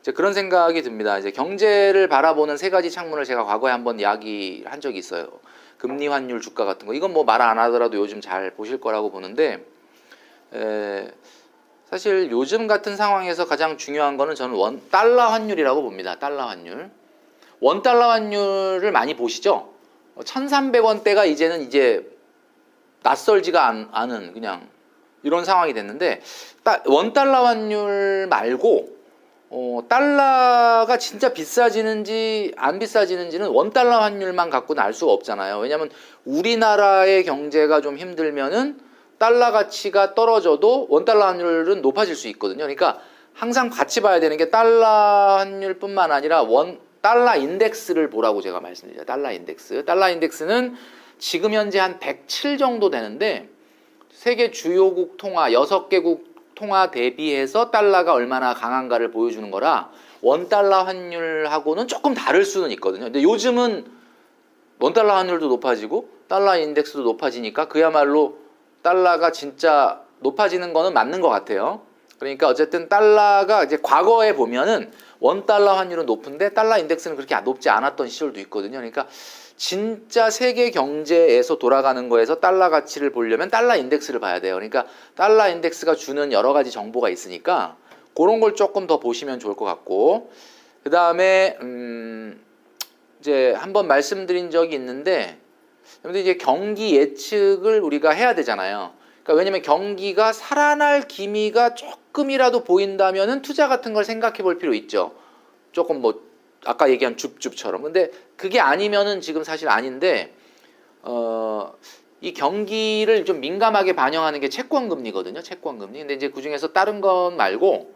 이제 그런 생각이 듭니다. 이제 경제를 바라보는 세 가지 창문을 제가 과거에 한번 이야기한 적이 있어요. 금리 환율 주가 같은 거 이건 뭐 말 안 하더라도 요즘 잘 보실 거라고 보는데 에, 사실 요즘 같은 상황에서 가장 중요한 거는 저는 원 달러 환율이라고 봅니다. 달러 환율. 원 달러 환율을 많이 보시죠? 1,300원대가 이제는 이제 낯설지가 않, 않은 그냥 이런 상황이 됐는데 원 달러 환율 말고 어, 달러가 진짜 비싸지는지 안 비싸지는지는 원 달러 환율만 갖고는 알 수가 없잖아요. 왜냐하면 우리나라의 경제가 좀 힘들면은 달러 가치가 떨어져도 원달러 환율은 높아질 수 있거든요. 그러니까 항상 같이 봐야 되는 게 달러 환율뿐만 아니라 원 달러 인덱스를 보라고 제가 말씀드려요. 달러 인덱스. 달러 인덱스는 지금 현재 한 107 정도 되는데 세계 주요국 통화 6개국 통화 대비해서 달러가 얼마나 강한가를 보여주는 거라 원달러 환율하고는 조금 다를 수는 있거든요. 근데 요즘은 원달러 환율도 높아지고 달러 인덱스도 높아지니까 그야말로 달러가 진짜 높아지는 거는 맞는 것 같아요. 그러니까 어쨌든 달러가 이제 과거에 보면은 원 달러 환율은 높은데 달러 인덱스는 그렇게 높지 않았던 시절도 있거든요. 그러니까 진짜 세계 경제에서 돌아가는 거에서 달러 가치를 보려면 달러 인덱스를 봐야 돼요. 그러니까 달러 인덱스가 주는 여러 가지 정보가 있으니까 그런 걸 조금 더 보시면 좋을 것 같고 그 다음에 음 이제 한번 말씀드린 적이 있는데 근데 이제 경기 예측을 우리가 해야 되잖아요. 그러니까 왜냐면 경기가 살아날 기미가 조금이라도 보인다면은 투자 같은 걸 생각해 볼 필요 있죠. 조금 뭐 아까 얘기한 줍줍처럼. 근데 그게 아니면은 지금 사실 아닌데 어. 이 경기를 좀 민감하게 반영하는 게 채권 금리거든요. 채권 금리. 근데 이제 그 중에서 다른 건 말고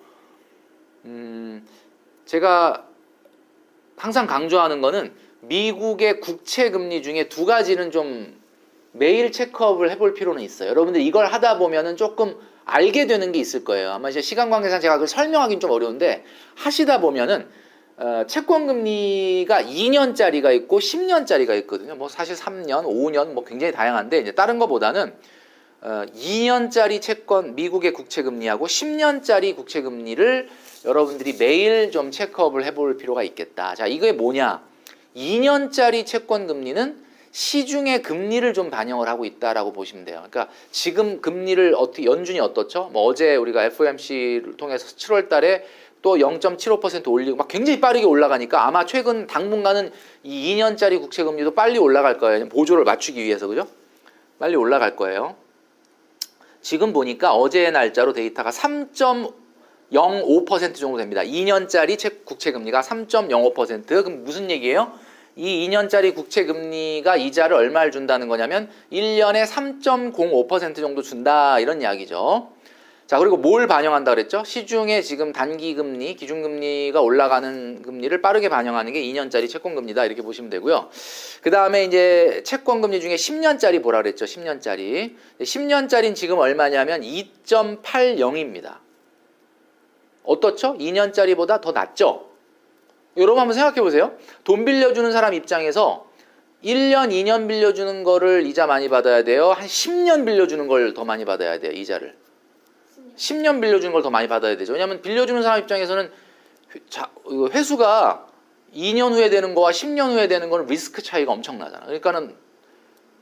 음 제가 항상 강조하는 거는 미국의 국채 금리 중에 두 가지는 좀 매일 체크업을 해볼 필요는 있어요. 여러분들 이걸 하다 보면은 조금 알게 되는 게 있을 거예요. 아마 이제 시간 관계상 제가 그걸 설명하기는 좀 어려운데 하시다 보면은 어, 채권 금리가 2년짜리가 있고 10년짜리가 있거든요. 뭐 사실 3년, 5년 뭐 굉장히 다양한데 이제 다른 것보다는 어, 2년짜리 채권 미국의 국채 금리하고 10년짜리 국채 금리를 여러분들이 매일 좀 체크업을 해볼 필요가 있겠다. 자, 이게 뭐냐? 2년짜리 채권 금리는 시중의 금리를 좀 반영을 하고 있다라고 보시면 돼요. 그러니까 지금 금리를 어떻게 연준이 어떻죠? 뭐 어제 우리가 FOMC를 통해서 7월 달에 또 0.75% 올리고 막 굉장히 빠르게 올라가니까 아마 최근 당분간은 이 2년짜리 국채 금리도 빨리 올라갈 거예요. 보조를 맞추기 위해서 그죠? 빨리 올라갈 거예요. 지금 보니까 어제의 날짜로 데이터가 3.05% 정도 됩니다. 2년짜리 국채 금리가 3.05% 그럼 무슨 얘기예요? 이 2년짜리 국채 금리가 이자를 얼마를 준다는 거냐면 1년에 3.05% 정도 준다 이런 이야기죠. 자, 그리고 뭘 반영한다 그랬죠? 시중에 지금 단기 금리, 기준 금리가 올라가는 금리를 빠르게 반영하는 게 2년짜리 채권 금리다. 이렇게 보시면 되고요. 그다음에 이제 채권 금리 중에 10년짜리 보라 그랬죠? 10년짜리. 10년짜리는 지금 얼마냐면 2.80입니다. 어떻죠? 2년짜리보다 더 낮죠? 여러분 한번 생각해 보세요. 돈 빌려주는 사람 입장에서 1년, 2년 빌려주는 거를 이자 많이 받아야 돼요. 한 10년 빌려주는 걸 더 많이 받아야 돼요. 이자를. 10년 빌려주는 걸 더 많이 받아야 되죠. 왜냐하면 빌려주는 사람 입장에서는 회수가 2년 후에 되는 거와 10년 후에 되는 거는 리스크 차이가 엄청나잖아. 그러니까는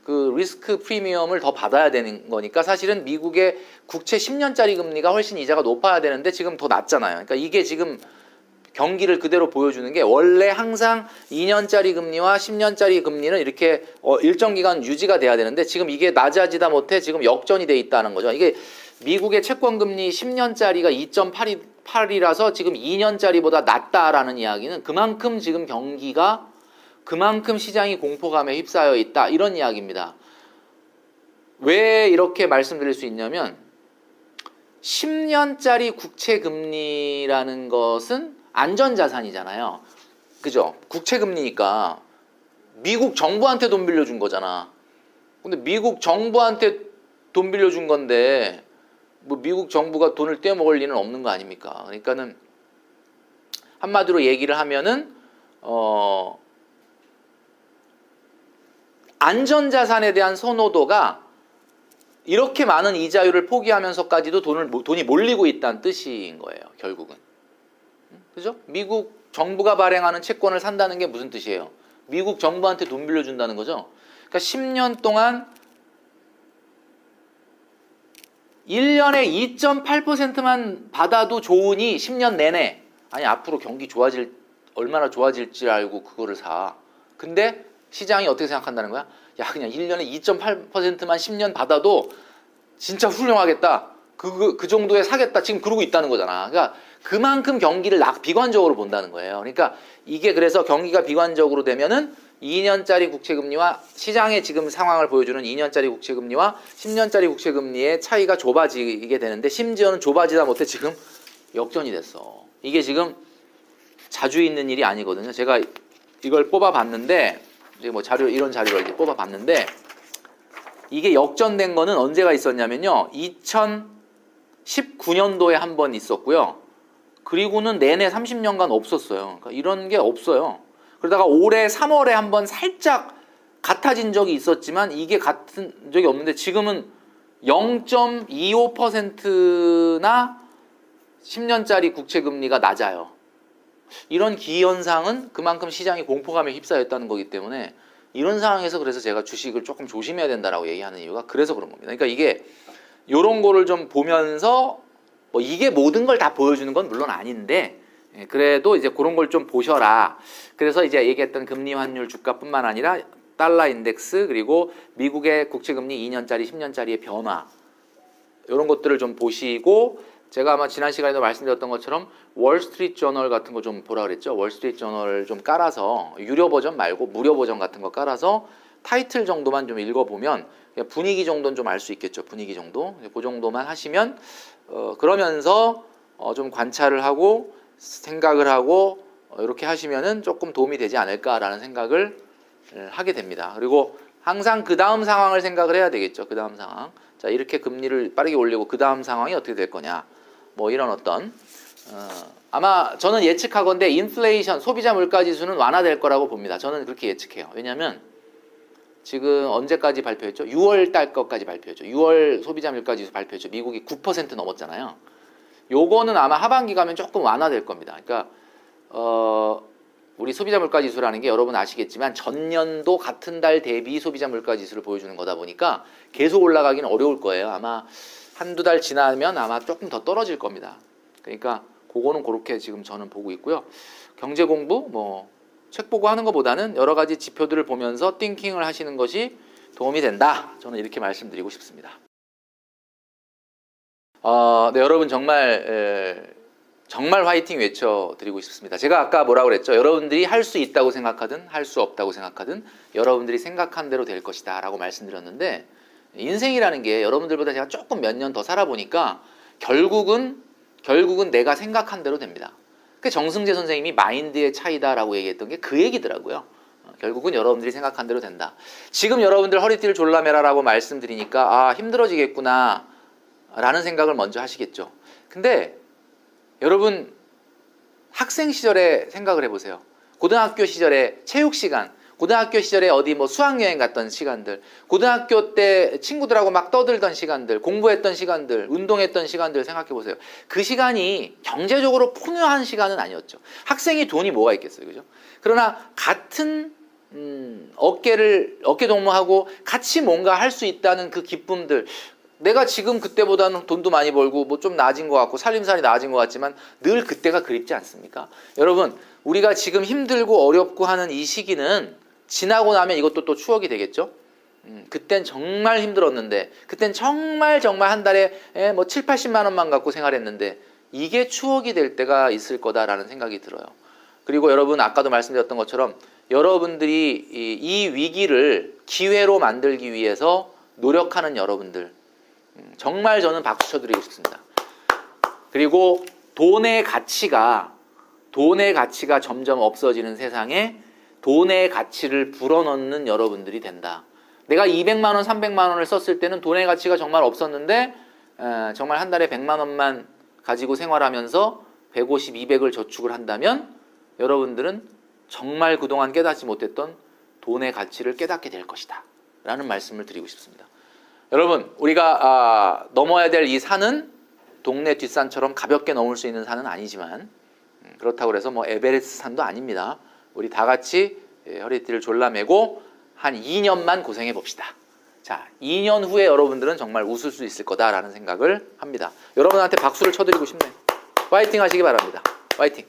그 리스크 프리미엄을 더 받아야 되는 거니까 사실은 미국의 국채 10년짜리 금리가 훨씬 이자가 높아야 되는데 지금 더 낮잖아요. 그러니까 이게 지금 경기를 그대로 보여주는 게 원래 항상 2년짜리 금리와 10년짜리 금리는 이렇게 어 일정 기간 유지가 돼야 되는데 지금 이게 낮아지다 못해 지금 역전이 돼 있다는 거죠. 이게 미국의 채권 금리 10년짜리가 2.8이라서 지금 2년짜리보다 낮다라는 이야기는 그만큼 지금 경기가 그만큼 시장이 공포감에 휩싸여 있다 이런 이야기입니다. 왜 이렇게 말씀드릴 수 있냐면 10년짜리 국채 금리라는 것은 안전 자산이잖아요. 그죠? 국채 금리니까 미국 정부한테 돈 빌려준 거잖아. 근데 미국 정부한테 돈 빌려준 건데 뭐 미국 정부가 돈을 떼먹을 리는 없는 거 아닙니까? 그러니까는 한마디로 얘기를 하면은 어 안전자산에 대한 선호도가 이렇게 많은 이자율을 포기하면서까지도 돈을 돈이 몰리고 있다는 뜻인 거예요. 결국은 그죠? 미국 정부가 발행하는 채권을 산다는 게 무슨 뜻이에요? 미국 정부한테 돈 빌려준다는 거죠. 그러니까 10년 동안 1년에 2.8%만 받아도 좋으니 10년 내내 아니 앞으로 경기 좋아질 얼마나 좋아질지 알고 그거를 사. 근데 시장이 어떻게 생각한다는 거야? 야 그냥 1년에 2.8%만 10년 받아도 진짜 훌륭하겠다. 그, 그, 그 정도에 사겠다. 지금 그러고 있다는 거잖아. 그러니까 그만큼 경기를 낙 비관적으로 본다는 거예요. 그러니까 이게 그래서 경기가 비관적으로 되면은 2년짜리 국채금리와 시장의 지금 상황을 보여주는 2년짜리 국채금리와 10년짜리 국채금리의 차이가 좁아지게 되는데 심지어는 좁아지다 못해 지금 역전이 됐어. 이게 지금 자주 있는 일이 아니거든요. 제가 이걸 뽑아봤는데 이제 뭐 자료 이런 자료를 이제 뽑아봤는데 이게 역전된 거는 언제가 있었냐면요. 2019년도에 한 번 있었고요. 그리고는 내내 30년간 없었어요. 그러니까 이런 게 없어요. 그러다가 올해 3월에 한번 살짝 같아진 적이 있었지만 이게 같은 적이 없는데 지금은 0.25%나 10년짜리 국채 금리가 낮아요. 이런 기현상은 그만큼 시장이 공포감에 휩싸였다는 거기 때문에 이런 상황에서 그래서 제가 주식을 조금 조심해야 된다라고 얘기하는 이유가 그래서 그런 겁니다. 그러니까 이게 이런 거를 좀 보면서 뭐 이게 모든 걸 다 보여주는 건 물론 아닌데 예, 그래도 이제 그런 걸 좀 보셔라. 그래서 이제 얘기했던 금리 환율 주가뿐만 아니라 달러 인덱스 그리고 미국의 국채 금리 2년짜리 10년짜리의 변화 이런 것들을 좀 보시고 제가 아마 지난 시간에도 말씀드렸던 것처럼 월스트리트 저널 같은 거 좀 보라 그랬죠. 월스트리트 저널 좀 깔아서 유료 버전 말고 무료 버전 같은 거 깔아서 타이틀 정도만 좀 읽어보면 분위기 정도는 좀 알 수 있겠죠. 분위기 정도. 그 정도만 하시면 어, 그러면서 어, 좀 관찰을 하고 생각을 하고 어, 이렇게 하시면은 조금 도움이 되지 않을까라는 생각을 예, 하게 됩니다. 그리고 항상 그 다음 상황을 생각을 해야 되겠죠. 그 다음 상황. 자 이렇게 금리를 빠르게 올리고 그 다음 상황이 어떻게 될 거냐. 뭐 이런 어떤 어, 아마 저는 예측하건데 인플레이션 소비자 물가 지수는 완화될 거라고 봅니다. 저는 그렇게 예측해요. 왜냐하면 지금 언제까지 발표했죠? 6월 달 것까지 발표했죠. 6월 소비자 물가 지수 발표했죠. 미국이 9% 넘었잖아요. 요거는 아마 하반기 가면 조금 완화될 겁니다. 그러니까 어 우리 소비자 물가 지수라는 게 여러분 아시겠지만 전년도 같은 달 대비 소비자 물가 지수를 보여주는 거다 보니까 계속 올라가기는 어려울 거예요. 아마 한두 달 지나면 아마 조금 더 떨어질 겁니다. 그러니까 그거는 그렇게 지금 저는 보고 있고요. 경제 공부 뭐 책 보고 하는 것보다는 여러 가지 지표들을 보면서 띵킹을 하시는 것이 도움이 된다. 저는 이렇게 말씀드리고 싶습니다. 어, 네, 여러분 정말 에, 정말 화이팅 외쳐드리고 싶습니다. 제가 아까 뭐라고 그랬죠? 여러분들이 할 수 있다고 생각하든 할 수 없다고 생각하든 여러분들이 생각한 대로 될 것이다 라고 말씀드렸는데 인생이라는 게 여러분들보다 제가 조금 몇 년 더 살아보니까 결국은 결국은 내가 생각한 대로 됩니다. 그 정승재 선생님이 마인드의 차이다라고 얘기했던 게 그 얘기더라고요. 어, 결국은 여러분들이 생각한 대로 된다. 지금 여러분들 허리띠를 졸라매라라고 말씀드리니까 아 힘들어지겠구나 라는 생각을 먼저 하시겠죠. 근데 여러분 학생 시절에 생각을 해보세요. 고등학교 시절에 체육 시간, 고등학교 시절에 어디 뭐 수학여행 갔던 시간들, 고등학교 때 친구들하고 막 떠들던 시간들, 공부했던 시간들, 운동했던 시간들 생각해 보세요. 그 시간이 경제적으로 풍요한 시간은 아니었죠. 학생이 돈이 뭐가 있겠어요, 그죠? 그러나 같은 음, 어깨를 어깨 동무하고 같이 뭔가 할 수 있다는 그 기쁨들, 내가 지금 그때보다는 돈도 많이 벌고 뭐 좀 나아진 것 같고 살림살이 나아진 것 같지만 늘 그때가 그립지 않습니까? 여러분 우리가 지금 힘들고 어렵고 하는 이 시기는 지나고 나면 이것도 또 추억이 되겠죠? 음, 그땐 정말 힘들었는데 그땐 정말 정말 한 달에 에, 뭐 7, 80만 원만 갖고 생활했는데 이게 추억이 될 때가 있을 거다라는 생각이 들어요. 그리고 여러분 아까도 말씀드렸던 것처럼 여러분들이 이, 이 위기를 기회로 만들기 위해서 노력하는 여러분들 음, 정말 저는 박수 쳐드리고 싶습니다. 그리고 돈의 가치가 돈의 가치가 점점 없어지는 세상에 돈의 가치를 불어넣는 여러분들이 된다. 내가 200만 원, 300만 원을 썼을 때는 돈의 가치가 정말 없었는데 에, 정말 한 달에 100만 원만 가지고 생활하면서 150, 200을 저축을 한다면 여러분들은 정말 그동안 깨닫지 못했던 돈의 가치를 깨닫게 될 것이다. 라는 말씀을 드리고 싶습니다. 여러분, 우리가 아, 넘어야 될 이 산은 동네 뒷산처럼 가볍게 넘을 수 있는 산은 아니지만 음, 그렇다고 해서 뭐 에베레스트 산도 아닙니다. 우리 다 같이 예, 허리띠를 졸라매고 한 2년만 고생해 봅시다. 자, 2년 후에 여러분들은 정말 웃을 수 있을 거다라는 생각을 합니다. 여러분한테 박수를 쳐드리고 싶네요. 파이팅 하시기 바랍니다. 파이팅.